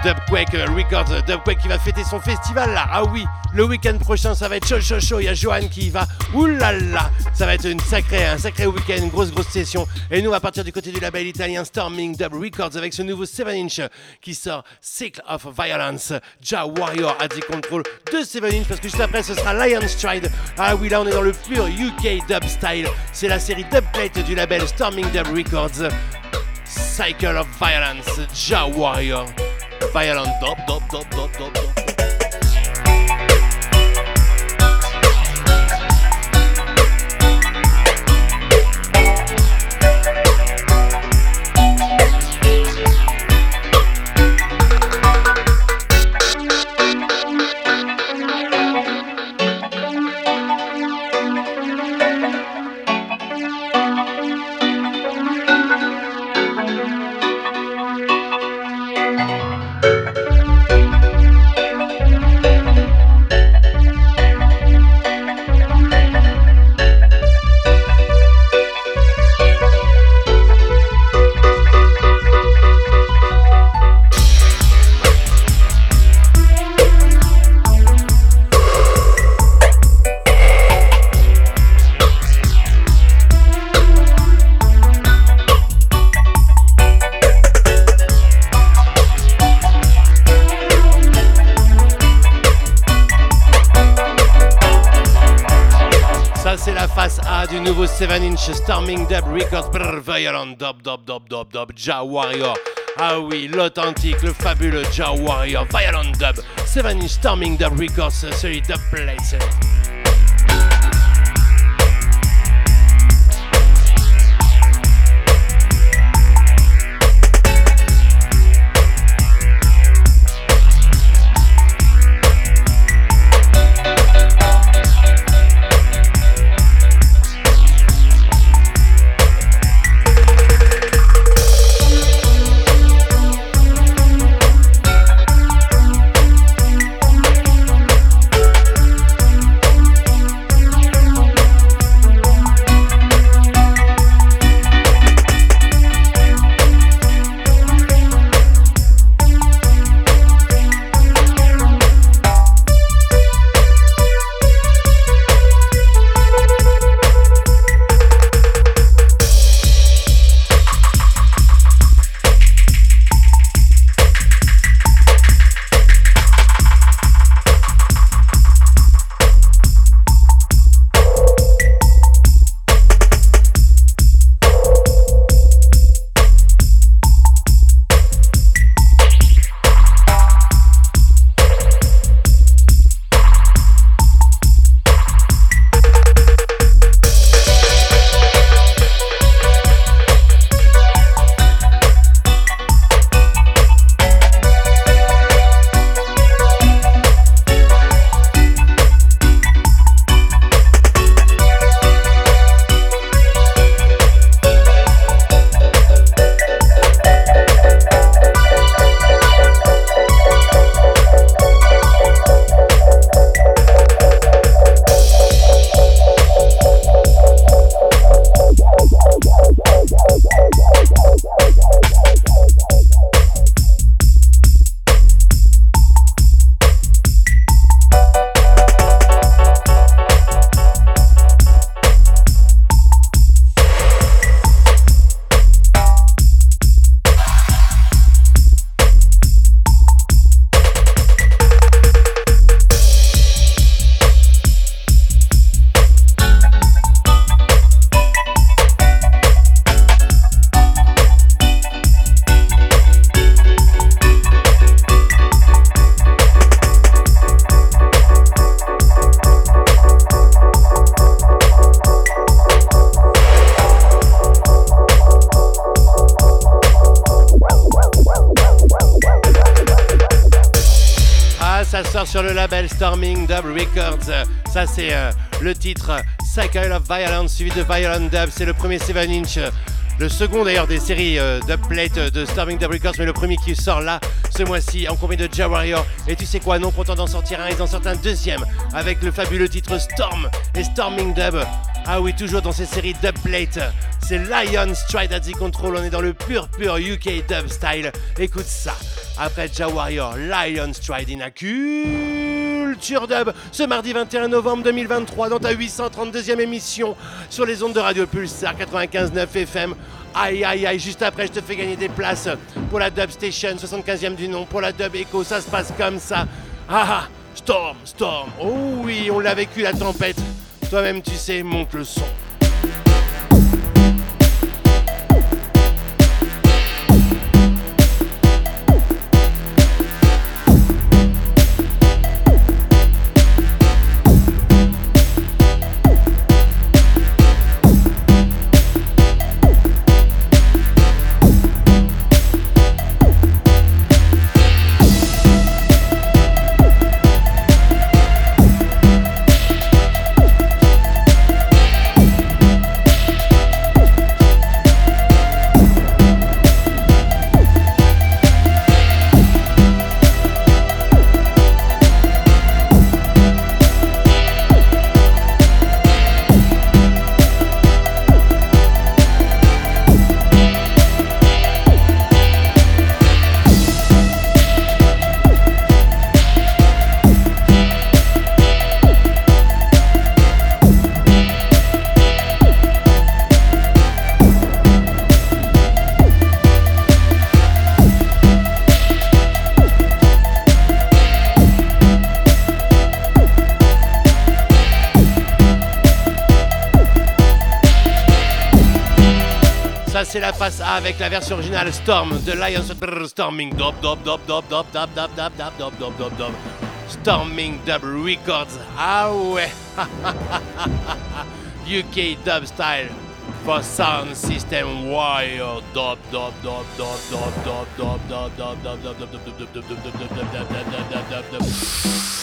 Dubquake Records, Dubquake qui va fêter son festival là. Ah oui, le week-end prochain ça va être chaud chaud chaud. Il y a Johan qui y va. Oulala, ça va être une sacrée, un sacré week-end, une grosse grosse session. Et nous on va partir du côté du label italien Storming Dub Records avec ce nouveau 7 inch qui sort Cycle of Violence. Ja Warrior a dit contrôle de 7 inch parce que juste après ce sera Lion Stride. Ah oui là on est dans le pur UK dub style. C'est la série Dubplate du label Storming Dub Records. Cycle of Violence, Ja Warrior. violent 7 inch Storming Dub Records, brr, Violent Dub, Dub, Dub, Dub, Dub, Ja Warrior. Ah oui, l'authentique, le fabuleux Ja Warrior, Violent Dub, 7 inch Storming Dub Records, celui Dub Place. Violence suivi de Violent Dub. C'est le premier 7 inch. Le second d'ailleurs des séries euh, Dubplate de Storming Dub Records, mais le premier qui sort là ce mois-ci en compagnie de Ja Warrior. Et tu sais quoi, non content d'en sortir un, ils en sortent un deuxième avec le fabuleux titre Storm et Storming Dub. Ah oui, toujours dans ces séries Dubplate. C'est Lion Stride at the Control. On est dans le pur, pur UK dub style. Écoute ça. Après Ja Warrior, Lion Stride in a Culture Dub. Ce mardi 21 novembre 2023, dans ta 832e émission sur les ondes de Radio Pulsar 95.9 FM. Aïe aïe aïe, juste après, je te fais gagner des places pour la Dub Station, 75e du nom, pour la Dub Echo. Ça se passe comme ça. Ah ah, Storm, Storm. Oh oui, on l'a vécu la tempête. Toi-même, tu sais, monte le son. Avec la version originale Storm de Lions Storming Dub Dub Dub Dub Dub Dub Dub Dub Dub Dub Dub Dub Dub Storming Dub Records. Ah ouais UK Dub Style for Sound System Dub Dub Dub Dub Dub Dub Dub Dub Dub Dub Dub Dub Dub Dub Dub on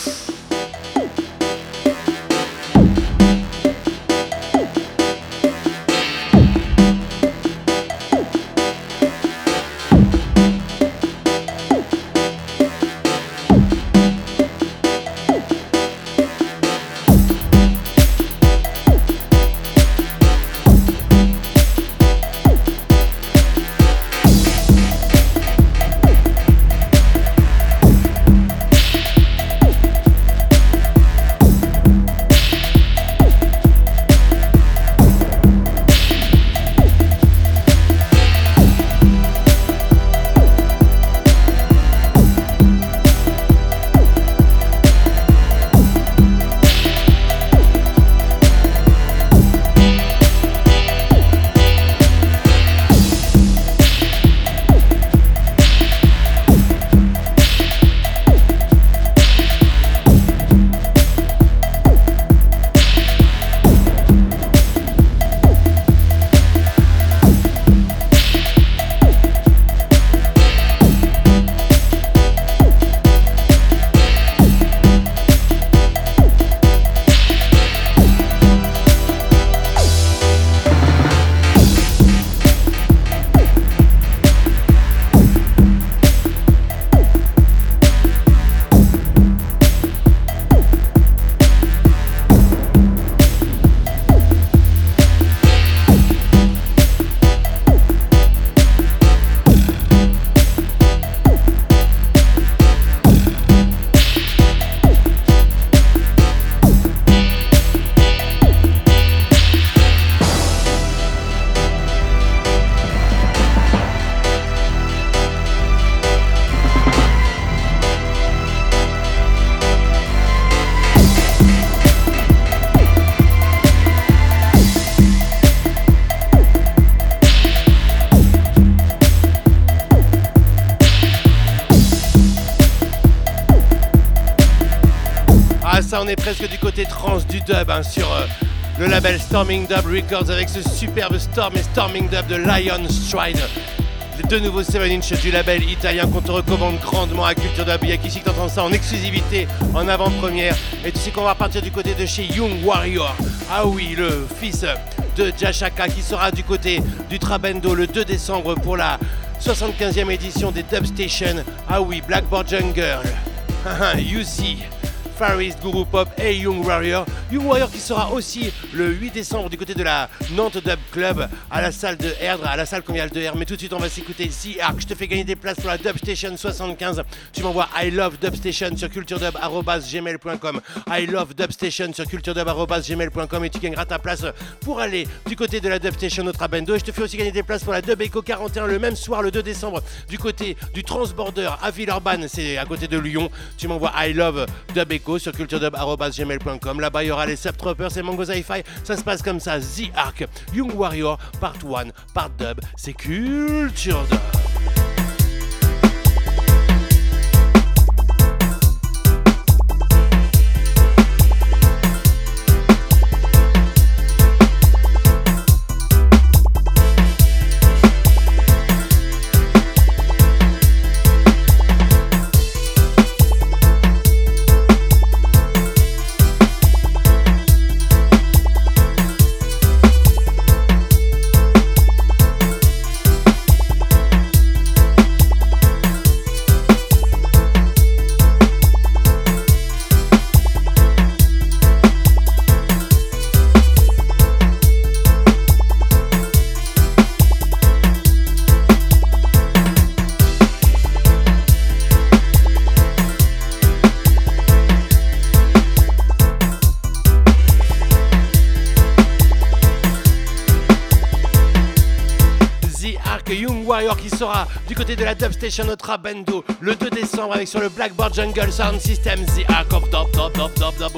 presque du côté trans du dub hein, sur euh, le label Storming Dub Records avec ce superbe Storm et Storming Dub de Lion Stride. Les deux nouveaux 7 inch du label italien qu'on te recommande grandement à Culture Dub. Il y a qu'ici ça en exclusivité, en avant-première. Et tu sais qu'on va partir du côté de chez Young Warrior. Ah oui, le fils de Jashaka qui sera du côté du Trabendo le 2 décembre pour la 75e édition des Dub Station. Ah oui, Blackboard Jungle. see. East, Guru Pop et Young Warrior. Young Warrior qui sera aussi le 8 décembre du côté de la Nantes Dub Club à la salle de Erdre, à la salle conviviale de R. Mais tout de suite, on va s'écouter ici. Arc, je te fais gagner des places pour la Dub Station 75. Tu m'envoies I love Dub Station sur culturedub.gmail.com. I love Dub Station sur culturedub.gmail.com et tu gagneras ta place pour aller du côté de la Dub Station au Trabendo. Et je te fais aussi gagner des places pour la Dub Echo 41 le même soir, le 2 décembre, du côté du Transborder à Villeurbanne. C'est à côté de Lyon. Tu m'envoies I love Dub Sur culturedub.gmail.com. Là-bas, il y aura les Subtroopers et Mango Sci-Fi. Ça se passe comme ça. The Arc, Young Warrior, Part 1, Part Dub. C'est Culture Dub. De la Dubstation au Trabendo le 2 décembre avec sur le Blackboard Jungle Sound System The Arc of Dub Dub Dub Dub Dub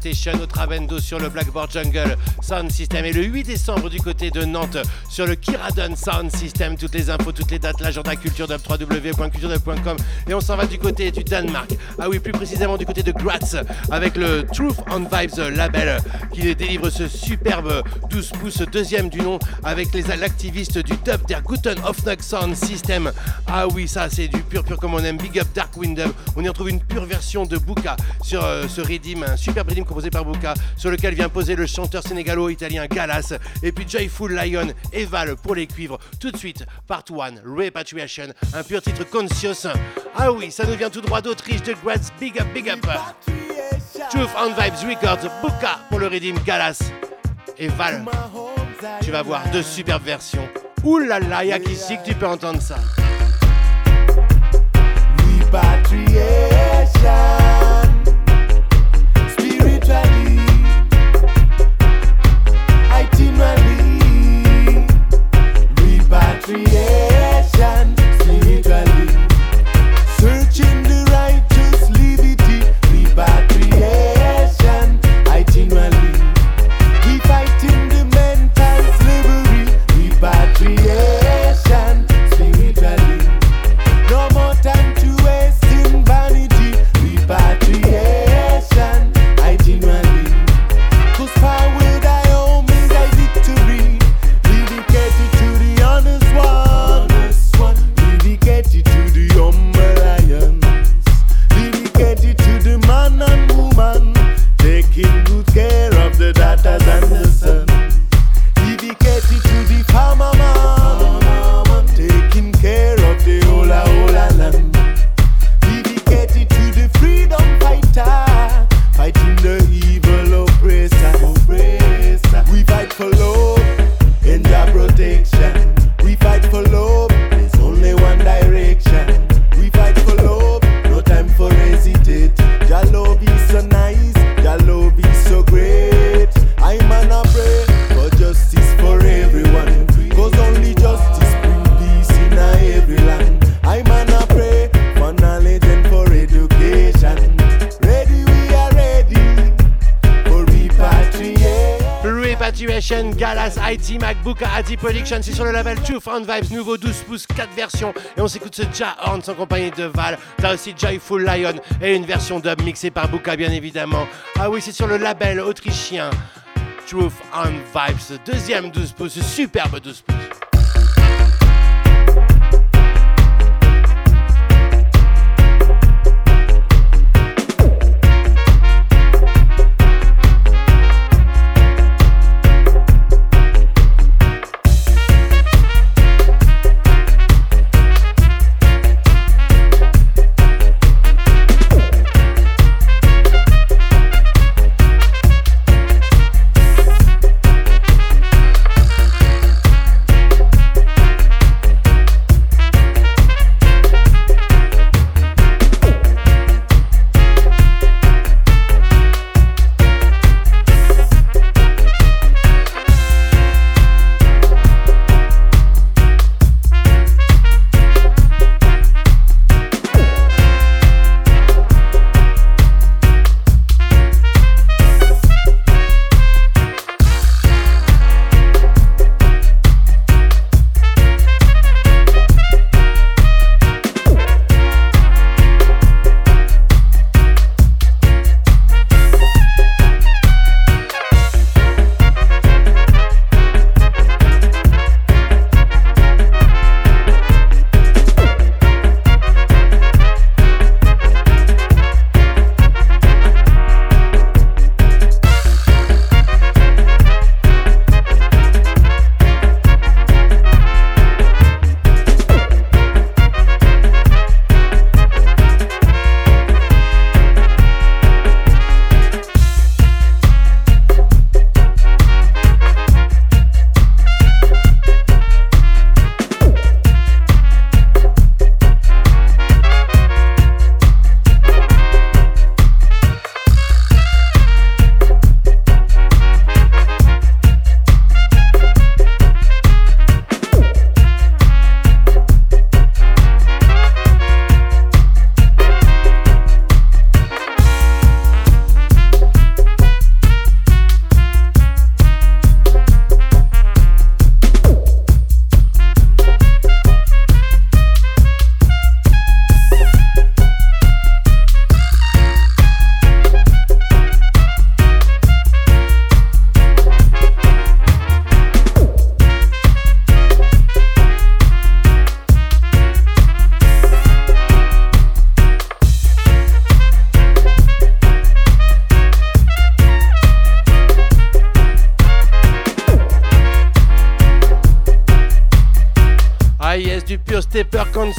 Station sur le Blackboard Jungle Sound System et le 8 décembre du côté de Nantes sur le Kiradon Sound System. Toutes les infos, toutes les dates, l'agenda culture dub www.culturedub.com et on s'en va du côté du Danemark. Ah oui, plus précisément du côté de Graz avec le Truth on Vibes label qui délivre ce superbe 12 pouces deuxième du nom avec les l'activiste du dub der Guten Hoffnung Sound System. Ah oui, ça c'est du pur pur comme on aime. Big Up Dark Windom. On y retrouve une pure version de Buka sur euh, ce Redim, un super Redim composé par Buka, sur lequel vient poser le chanteur sénégalo-italien Galas. Et puis Joyful Lion et Val pour les cuivres. Tout de suite, part 1, Repatriation, un pur titre conscious. Ah oui, ça nous vient tout droit d'Autriche, de Graz. Big Up, Big Up. Truth on Vibes Records, Buka pour le Redim Galas et Val. Tu vas voir deux superbes versions. Ouh là là, y'a qu'ici que tu peux entendre ça. Repatriation, Galas, IT, MacBook, Adi Production, c'est sur le label Truth on Vibes, nouveau 12 pouces, 4 versions. Et on s'écoute ce Ja Horn en compagnie de Val. T'as aussi Joyful Lion et une version dub mixée par Buka, bien évidemment. Ah oui, c'est sur le label autrichien Truth on Vibes, deuxième 12 pouces, superbe 12 pouces.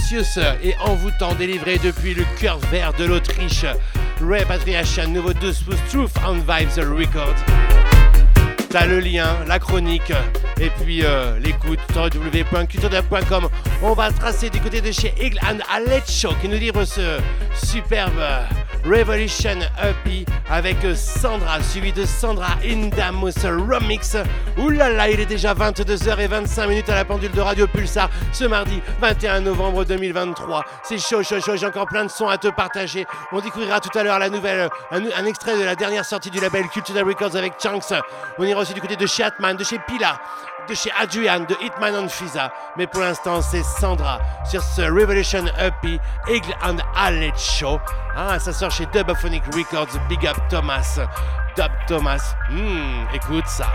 Conscious et envoûtant délivré depuis le cœur vert de l'Autriche. Repatriation, nouveau 12 pouces Truth on Vibes Records. T'as le lien, la chronique et puis euh, l'écoute www.culturedub.com. On va tracer du côté de chez Eagle and Alecho qui nous livre ce superbe Revolution EP avec Sandra, suivi de Sandra Indamus Remix. Oulala, il est déjà 22h25 minutes à la pendule de Radio Pulsar ce mardi 21 novembre 2023. C'est chaud, chaud, chaud, j'ai encore plein de sons à te partager. On découvrira tout à l'heure la nouvelle, un, extrait de la dernière sortie du label Cultural Records avec Chunks. On ira aussi du côté de chez Atman, de chez Pila, chez Adrian, de Hitman on Fiza. Mais pour l'instant, c'est Sandra sur ce Revolution EP Eagle and Allet Show. Ah, ça sort chez Dubophonic Records. Big up Thomas. Dub Thomas. Hmm, écoute ça.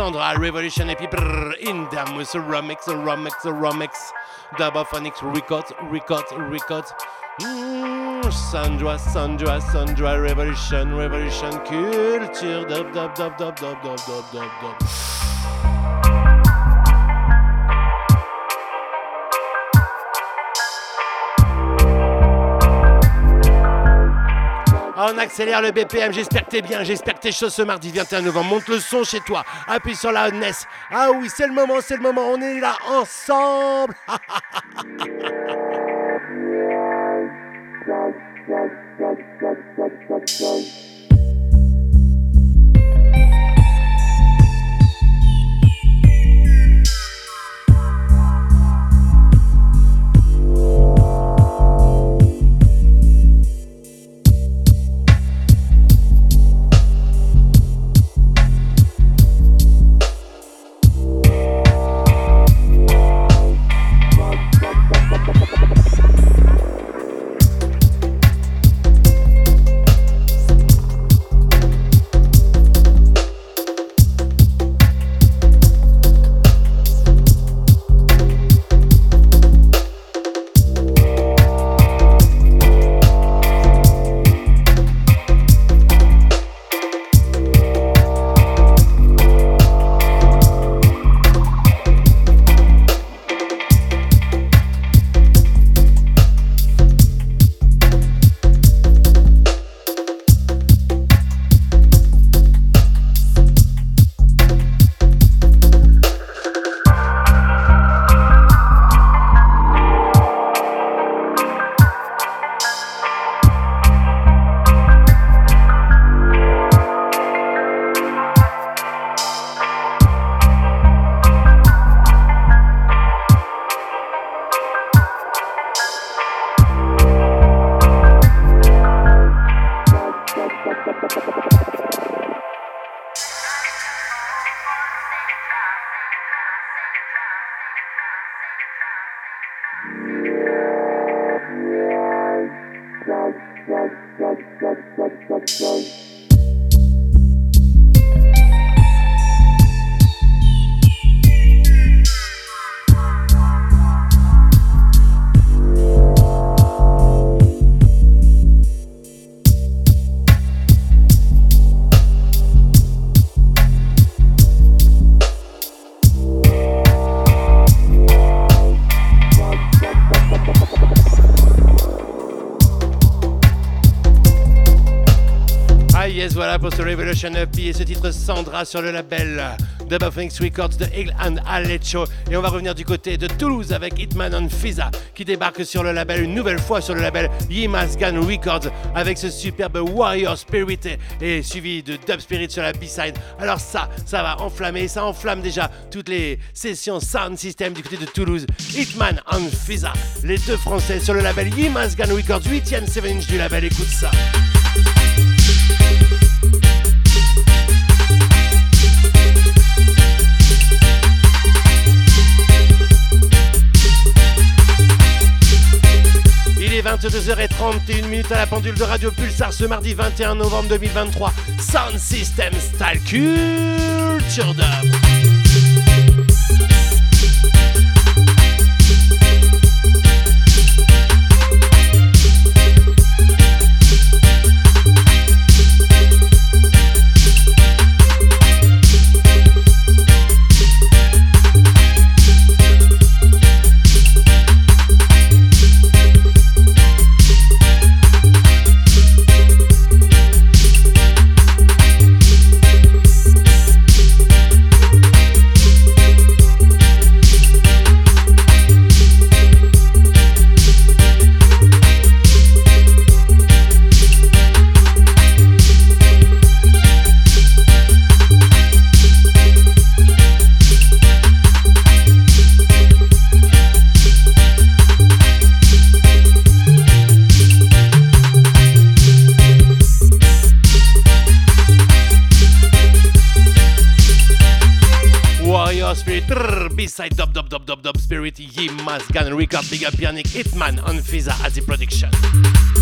Sandra Revolution et puis brrr, Indamus Remix, the Remix, Remix, Dubophonics Records, Records, Records. Mm, Sandra, Sandra, Sandra Revolution, Revolution Culture, dub, dub, dub, dub, dub, dub, dub, dub, dub. Accélère le BPM, j'espère que t'es bien, j'espère que t'es chaud ce mardi 21 novembre. Monte le son chez toi, appuie sur la NES. Ah oui, c'est le moment, c'est le moment, on est là ensemble. ce Revolution EP et ce titre Sandra sur le label de Buffings Records de Eagle and Alecho. Et on va revenir du côté de Toulouse avec Hitman on Fiza qui débarque sur le label une nouvelle fois sur le label Yimas Gun Records avec ce superbe Warrior Spirit et suivi de Dub Spirit sur la B-side. Alors ça, ça va enflammer, ça enflamme déjà toutes les sessions sound system du côté de Toulouse. Hitman on Fiza, les deux français sur le label Yimas Gun Records, 8ème 7 inch du label, écoute ça. 22h31 minutes à la pendule de Radio Pulsar ce mardi 21 novembre 2023. Sound System Style Culture Dub. Spirit, Yimas, Gun, Record, Big Up, Yannick, Hitman, on Fiza as the production.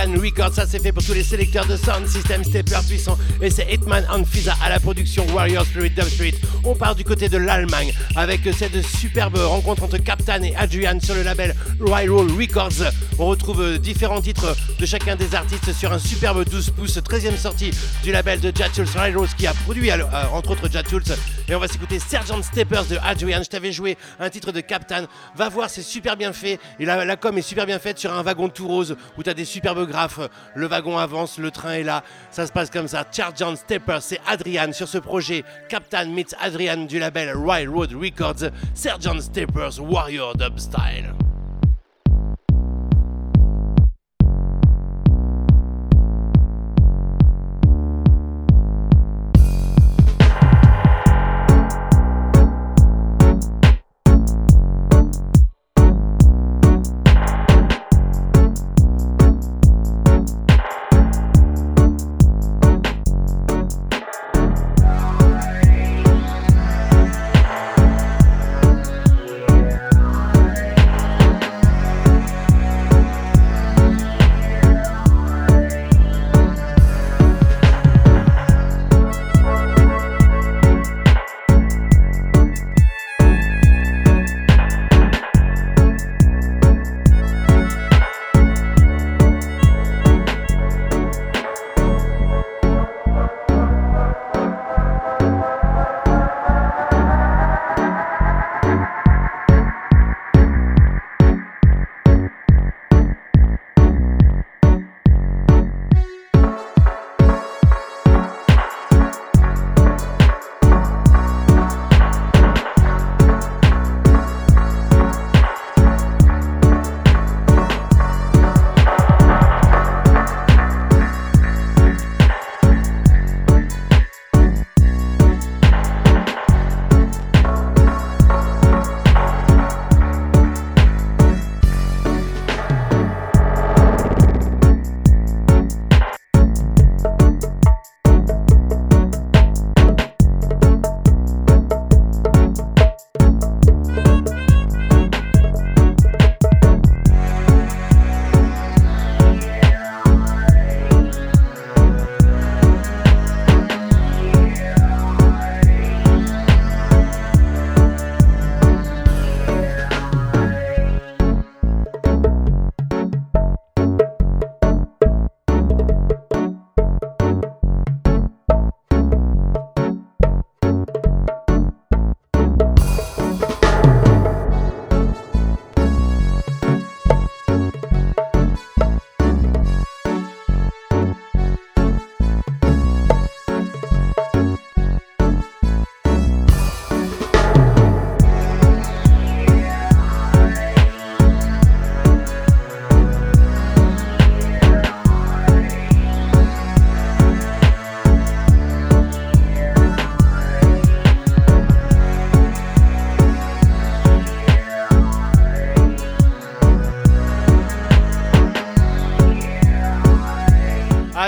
Records. Ça, c'est fait pour tous les sélecteurs de sound system stepper puissant. Et c'est Hitman and Fiza à la production Warrior Spirit Dub Spirit. On part du côté de l'Allemagne avec cette superbe rencontre entre Captain et Adrian sur le label Royal Records. On retrouve différents titres de chacun des artistes sur un superbe 12 pouces, 13e sortie du label de Jatules Rose qui a produit euh, entre autres Jatules. Et on va s'écouter Sergeant Steppers de Adrian. Je t'avais joué un titre de Captain. Va voir, c'est super bien fait. Et la, com est super bien faite sur un wagon tout rose où tu as des superbes graphes. Le wagon avance, le train est là. Ça se passe comme ça. Sergeant Steppers, c'est Adrian sur ce projet Captain meets Adrian du label Railroad Records. Sergeant Steppers Warrior Dub Style.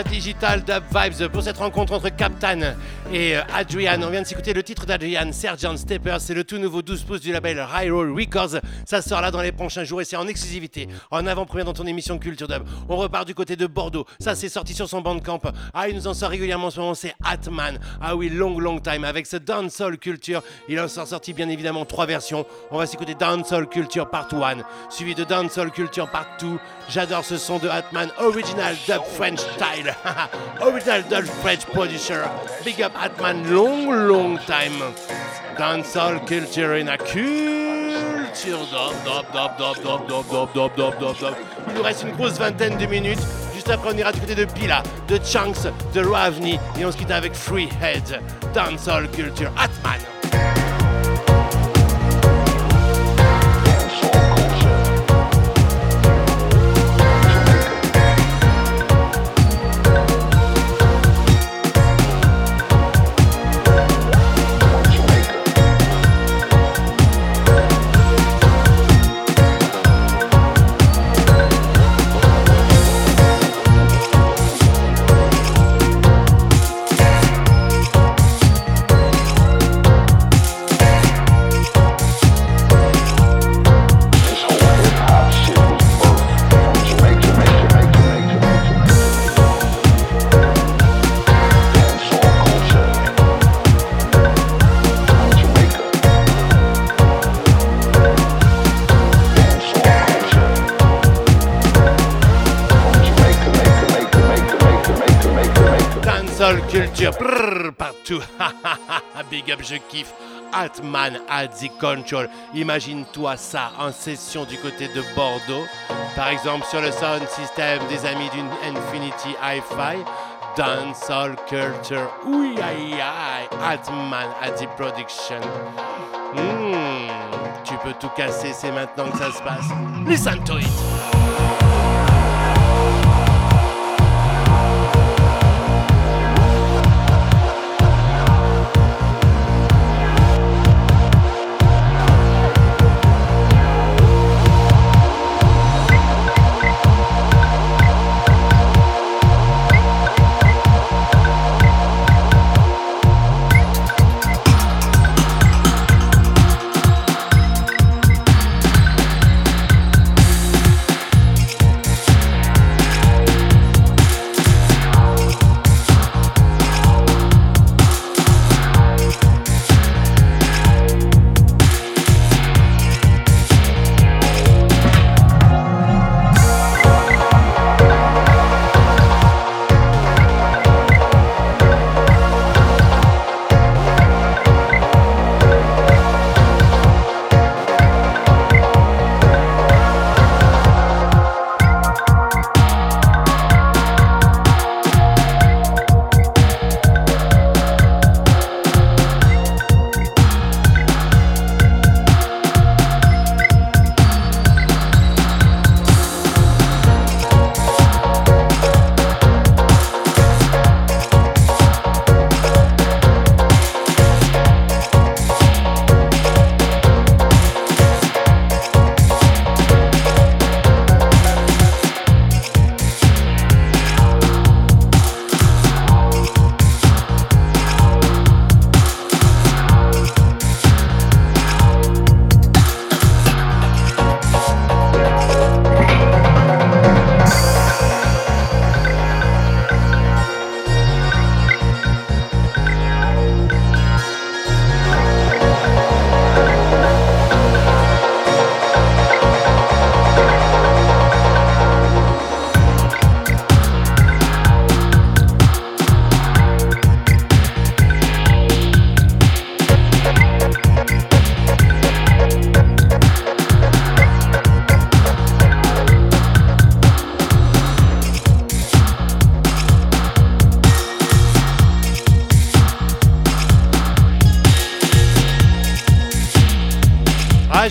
Digital Dub Vibes pour cette rencontre entre Captain et euh, Adrian. On vient de s'écouter le titre d'Adrian, Sergeant Stepper. C'est le tout nouveau 12 pouces du label High Roll Records. Ça sort là dans les prochains jours et c'est en exclusivité, en avant-première dans ton émission Culture Dub. On repart du côté de Bordeaux. Ça, c'est sorti sur son bandcamp. Ah, il nous en sort régulièrement en ce moment, c'est Atman. Ah oui, long, long time. Avec ce Dancehall Culture, il en sort sorti bien évidemment trois versions. On va s'écouter Dancehall Culture Part 1, suivi de Dancehall Culture Part 2. J'adore ce son de Atman, Original Dub French Style. Original Dub French Producer. Big up Atman, long, long time. Dancehall culture in a culture. Dop, dop, dop, dop, dop, dop, dop, dop, dop, dop. Il nous reste une grosse vingtaine de minutes. Juste après, on ira du côté de Pila, de Chunks, de Ravni. Et on se quitte avec Free Head. Dancehall culture. Atman. Partout. Big up, je kiffe. Altman the control. Imagine-toi ça en session du côté de Bordeaux. Par exemple, sur le sound system des amis d'une Infinity Hi-Fi. Dancehall culture. Oui, aïe, aïe. Altman the production. Hmm, tu peux tout casser, c'est maintenant que ça se passe. Listen to it.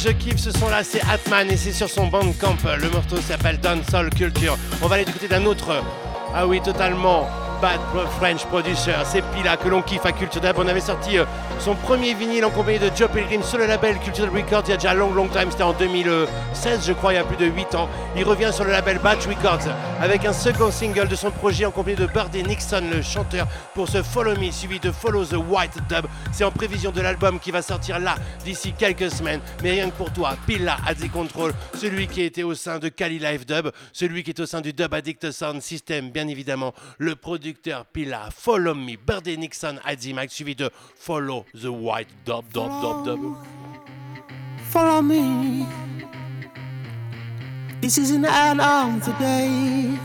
Je kiffe ce son-là, c'est Atman et c'est sur son bandcamp. Le morceau s'appelle Dancehall Culture. On va aller du côté d'un autre. Ah oui, totalement. Bad French Producer, c'est Pila que l'on kiffe à Culture Dub. On avait sorti euh, son premier vinyle en compagnie de Joe Pilgrim sur le label Culture Records il y a déjà long, long time. C'était en 2016, je crois, il y a plus de 8 ans. Il revient sur le label Batch Records avec un second single de son projet en compagnie de Birdie Nixon, le chanteur, pour ce Follow Me, suivi de Follow the White Dub. C'est en prévision de l'album qui va sortir là d'ici quelques semaines. Mais rien que pour toi, Pila at Control, celui qui était au sein de Cali Live Dub, celui qui est au sein du Dub Addict Sound System, bien évidemment, le producteur Pila, Follow Me, Birdie Nixon at the suivi de Follow the White Dub, Dub, Dub, Dub. Follow me. This is an add-on today.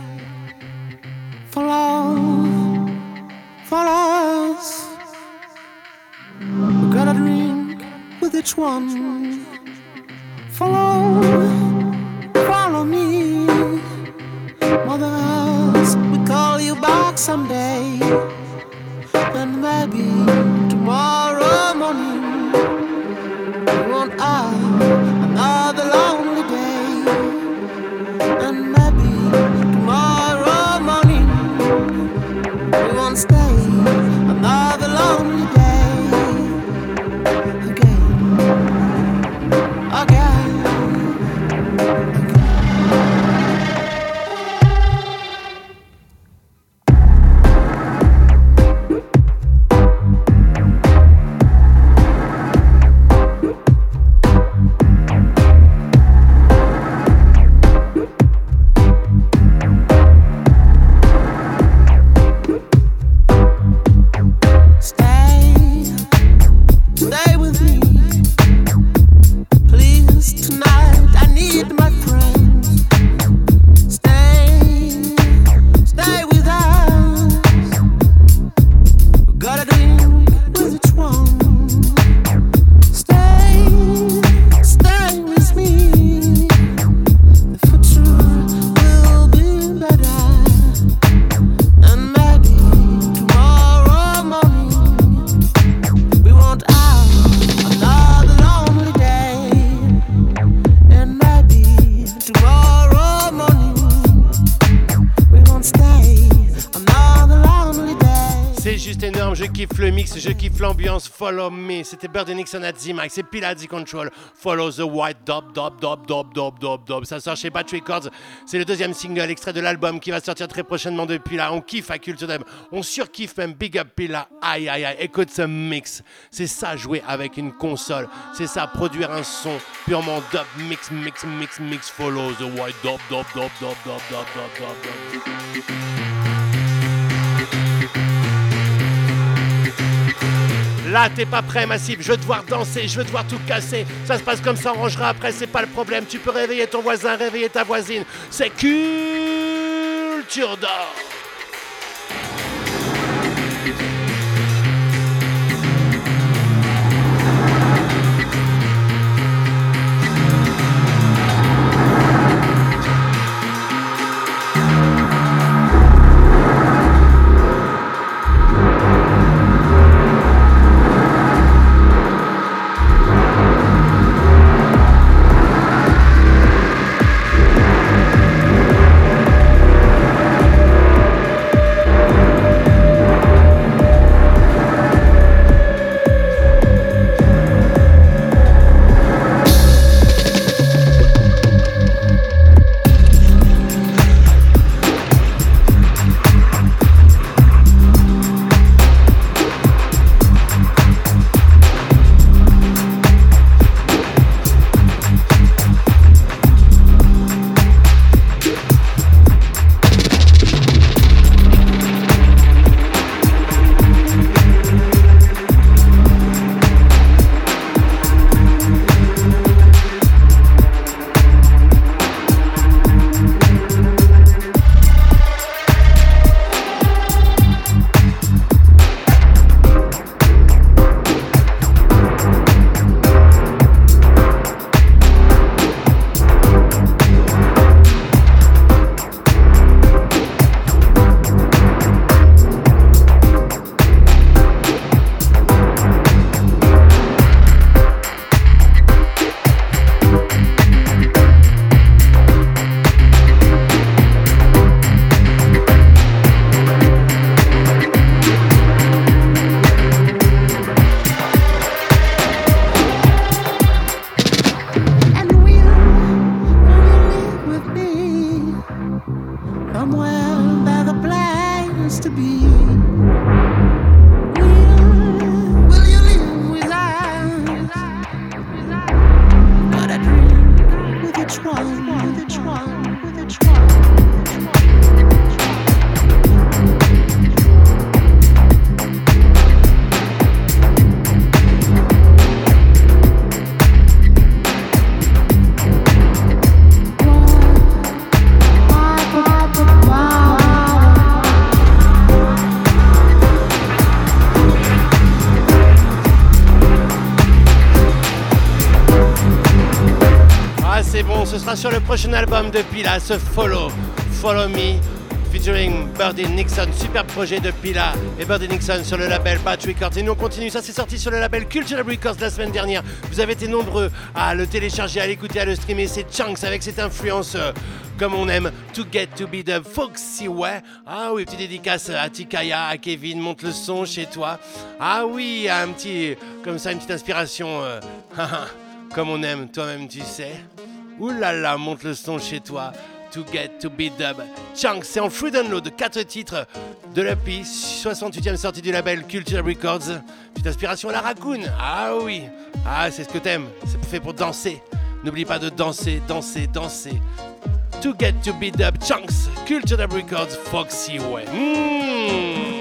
For all, for us. We gotta drink with each one. Follow, follow me. Mother we call you back someday. Follow me. C'était Bird Nixon at Z Mike, c'est Piladzi Control. Follow the white dub, dub, dub, dub, dub, dub, dub. Ça sort chez Battery Records. C'est le deuxième single, extrait de l'album qui va sortir très prochainement depuis là. On kiffe à Culture Dub. On surkiffe même Big Up Pila. Aïe, aïe, aïe. Écoute ce mix. C'est ça, jouer avec une console. C'est ça, produire un son purement dub, mix, mix, mix, mix. Follow the white dub, dub, dub, dub, dub, dub, dub, dub, dub. Là, t'es pas prêt, Massif. Je veux te voir danser, je veux te voir tout casser. Ça se passe comme ça, on rangera après, c'est pas le problème. Tu peux réveiller ton voisin, réveiller ta voisine. C'est culture d'or. Prochain album de Pila, ce Follow, Follow Me, featuring Birdie Nixon, super projet de Pila et Birdie Nixon sur le label Batch Records. Et nous on continue, ça c'est sorti sur le label Cultural Records la semaine dernière. Vous avez été nombreux à le télécharger, à l'écouter, à le streamer. C'est Chunks avec cette influence euh, comme on aime, To Get To Be The Foxy Way. Ah oui, petite dédicace à Tikaya, à Kevin, monte le son chez toi. Ah oui, un petit, comme ça, une petite inspiration. Euh, comme on aime, toi-même tu sais. Là, monte le son chez toi. To Get To Be Dub. Chunk, c'est en free download de 4 titres de l'EPI, 68e sortie du label Culture Records. Petite inspiration à la raccoon. Ah oui. Ah, c'est ce que t'aimes. C'est fait pour danser. N'oublie pas de danser, danser, danser. To Get To Be Dub. Chunks, Culture Records, Foxy Way. Mmh.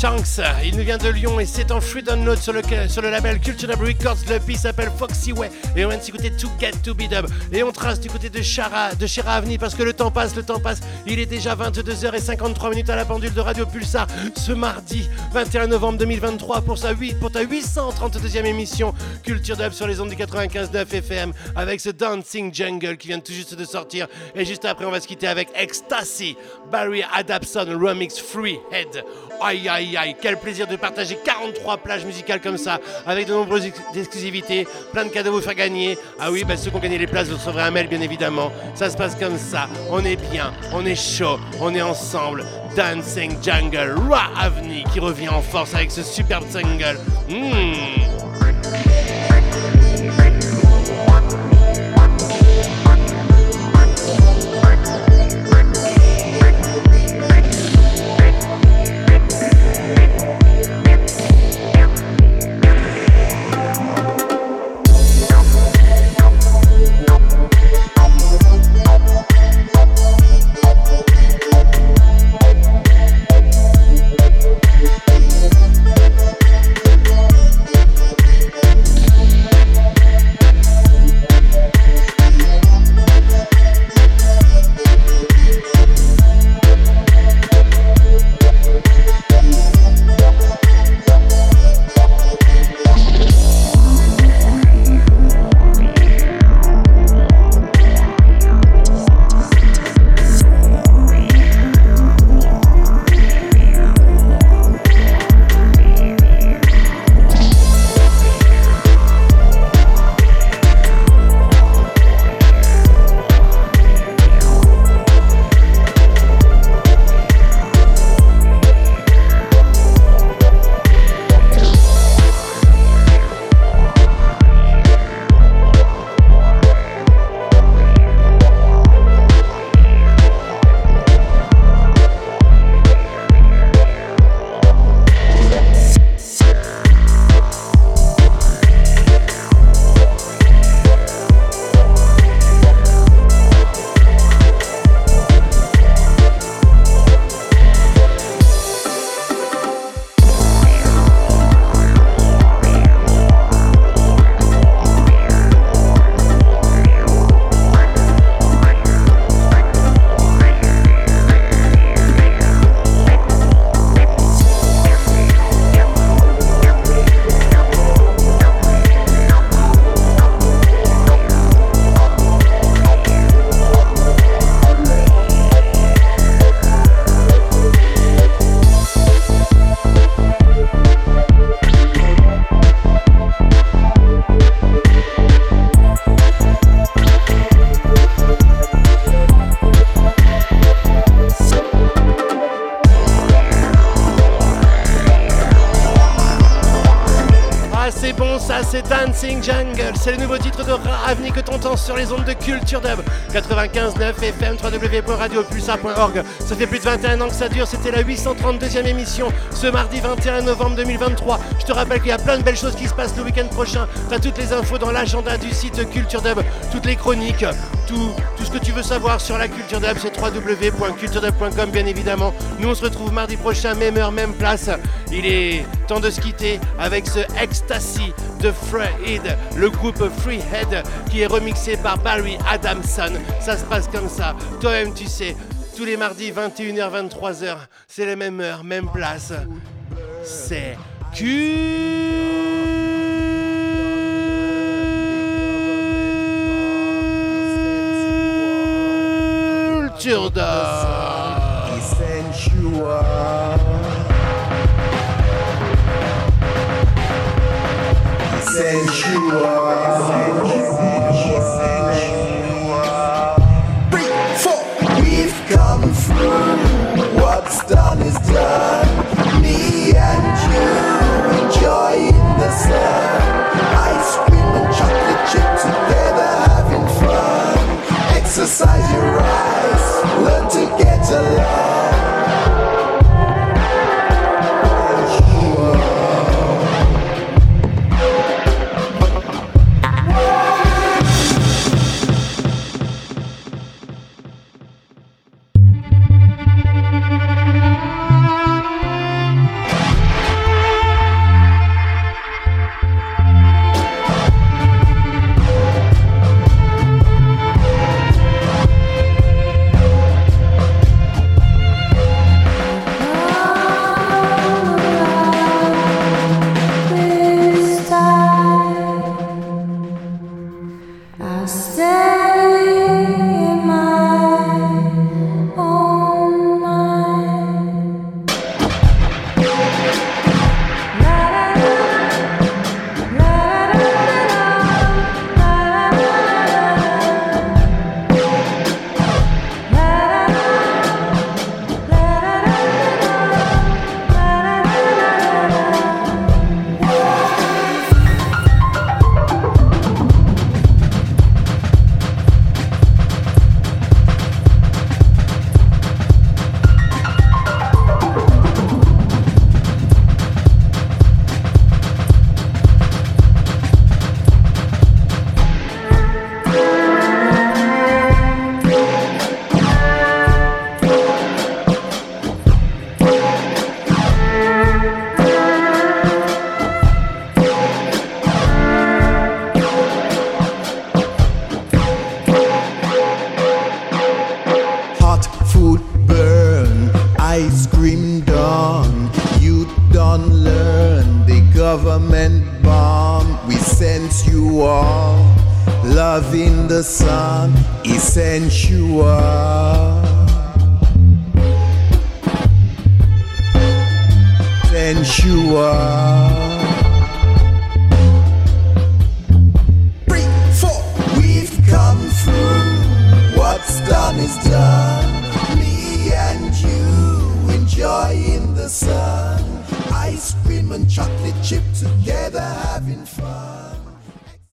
Chanks. Il nous vient de Lyon et c'est en free download sur le, label Culture Records. Le s'appelle Foxy Way et on vient de s'écouter To Get To Be Dub. Et on trace du côté de Chara, de Chira Avni parce que le temps passe, le temps passe. Il est déjà 22h53 minutes à la pendule de Radio Pulsar ce mardi 21 novembre 2023 pour, sa 8, pour ta 832e émission Culture Dub sur les ondes du 95.9 FM avec ce Dancing Jungle qui vient tout juste de sortir. Et juste après, on va se quitter avec Ecstasy, Barry Adapson, Remix Free Head. Aïe aïe aïe, quel plaisir de partager 43 plages musicales comme ça, avec de nombreuses exclusivités, plein de cadeaux à vous faire gagner. Ah oui, bah, ceux qui ont gagné les places, vous recevrez un mail bien évidemment. Ça se passe comme ça, on est bien, on est chaud, on est ensemble. Dancing Jungle, Roi Avni qui revient en force avec ce superbe single. Mmh. C'est le nouveau titre de Ravni que t'entends sur les ondes de Culture Dub 95.9 FM www.radiopulsar.org Ça fait plus de 21 ans que ça dure, c'était la 832e émission ce mardi 21 novembre 2023. Je te rappelle qu'il y a plein de belles choses qui se passent le week-end prochain. T'as toutes les infos dans l'agenda du site Culture Dub, toutes les chroniques, tout, ce que tu veux savoir sur la Culture Dub, c'est www.culturedub.com bien évidemment. Nous on se retrouve mardi prochain, même heure, même place. Il est temps de se quitter avec ce Ecstasy de Freehead, le groupe Freehead qui est remixé par Barry Adamson. Ça se passe comme ça. Toi-même, tu sais, tous les mardis 21h 23h, c'est les mêmes heures, même place. C'est Culture We've come through. What's done is done. Me and you enjoying the sun. Ice cream and chocolate chip together having fun. Exercise your eyes. Learn to get along.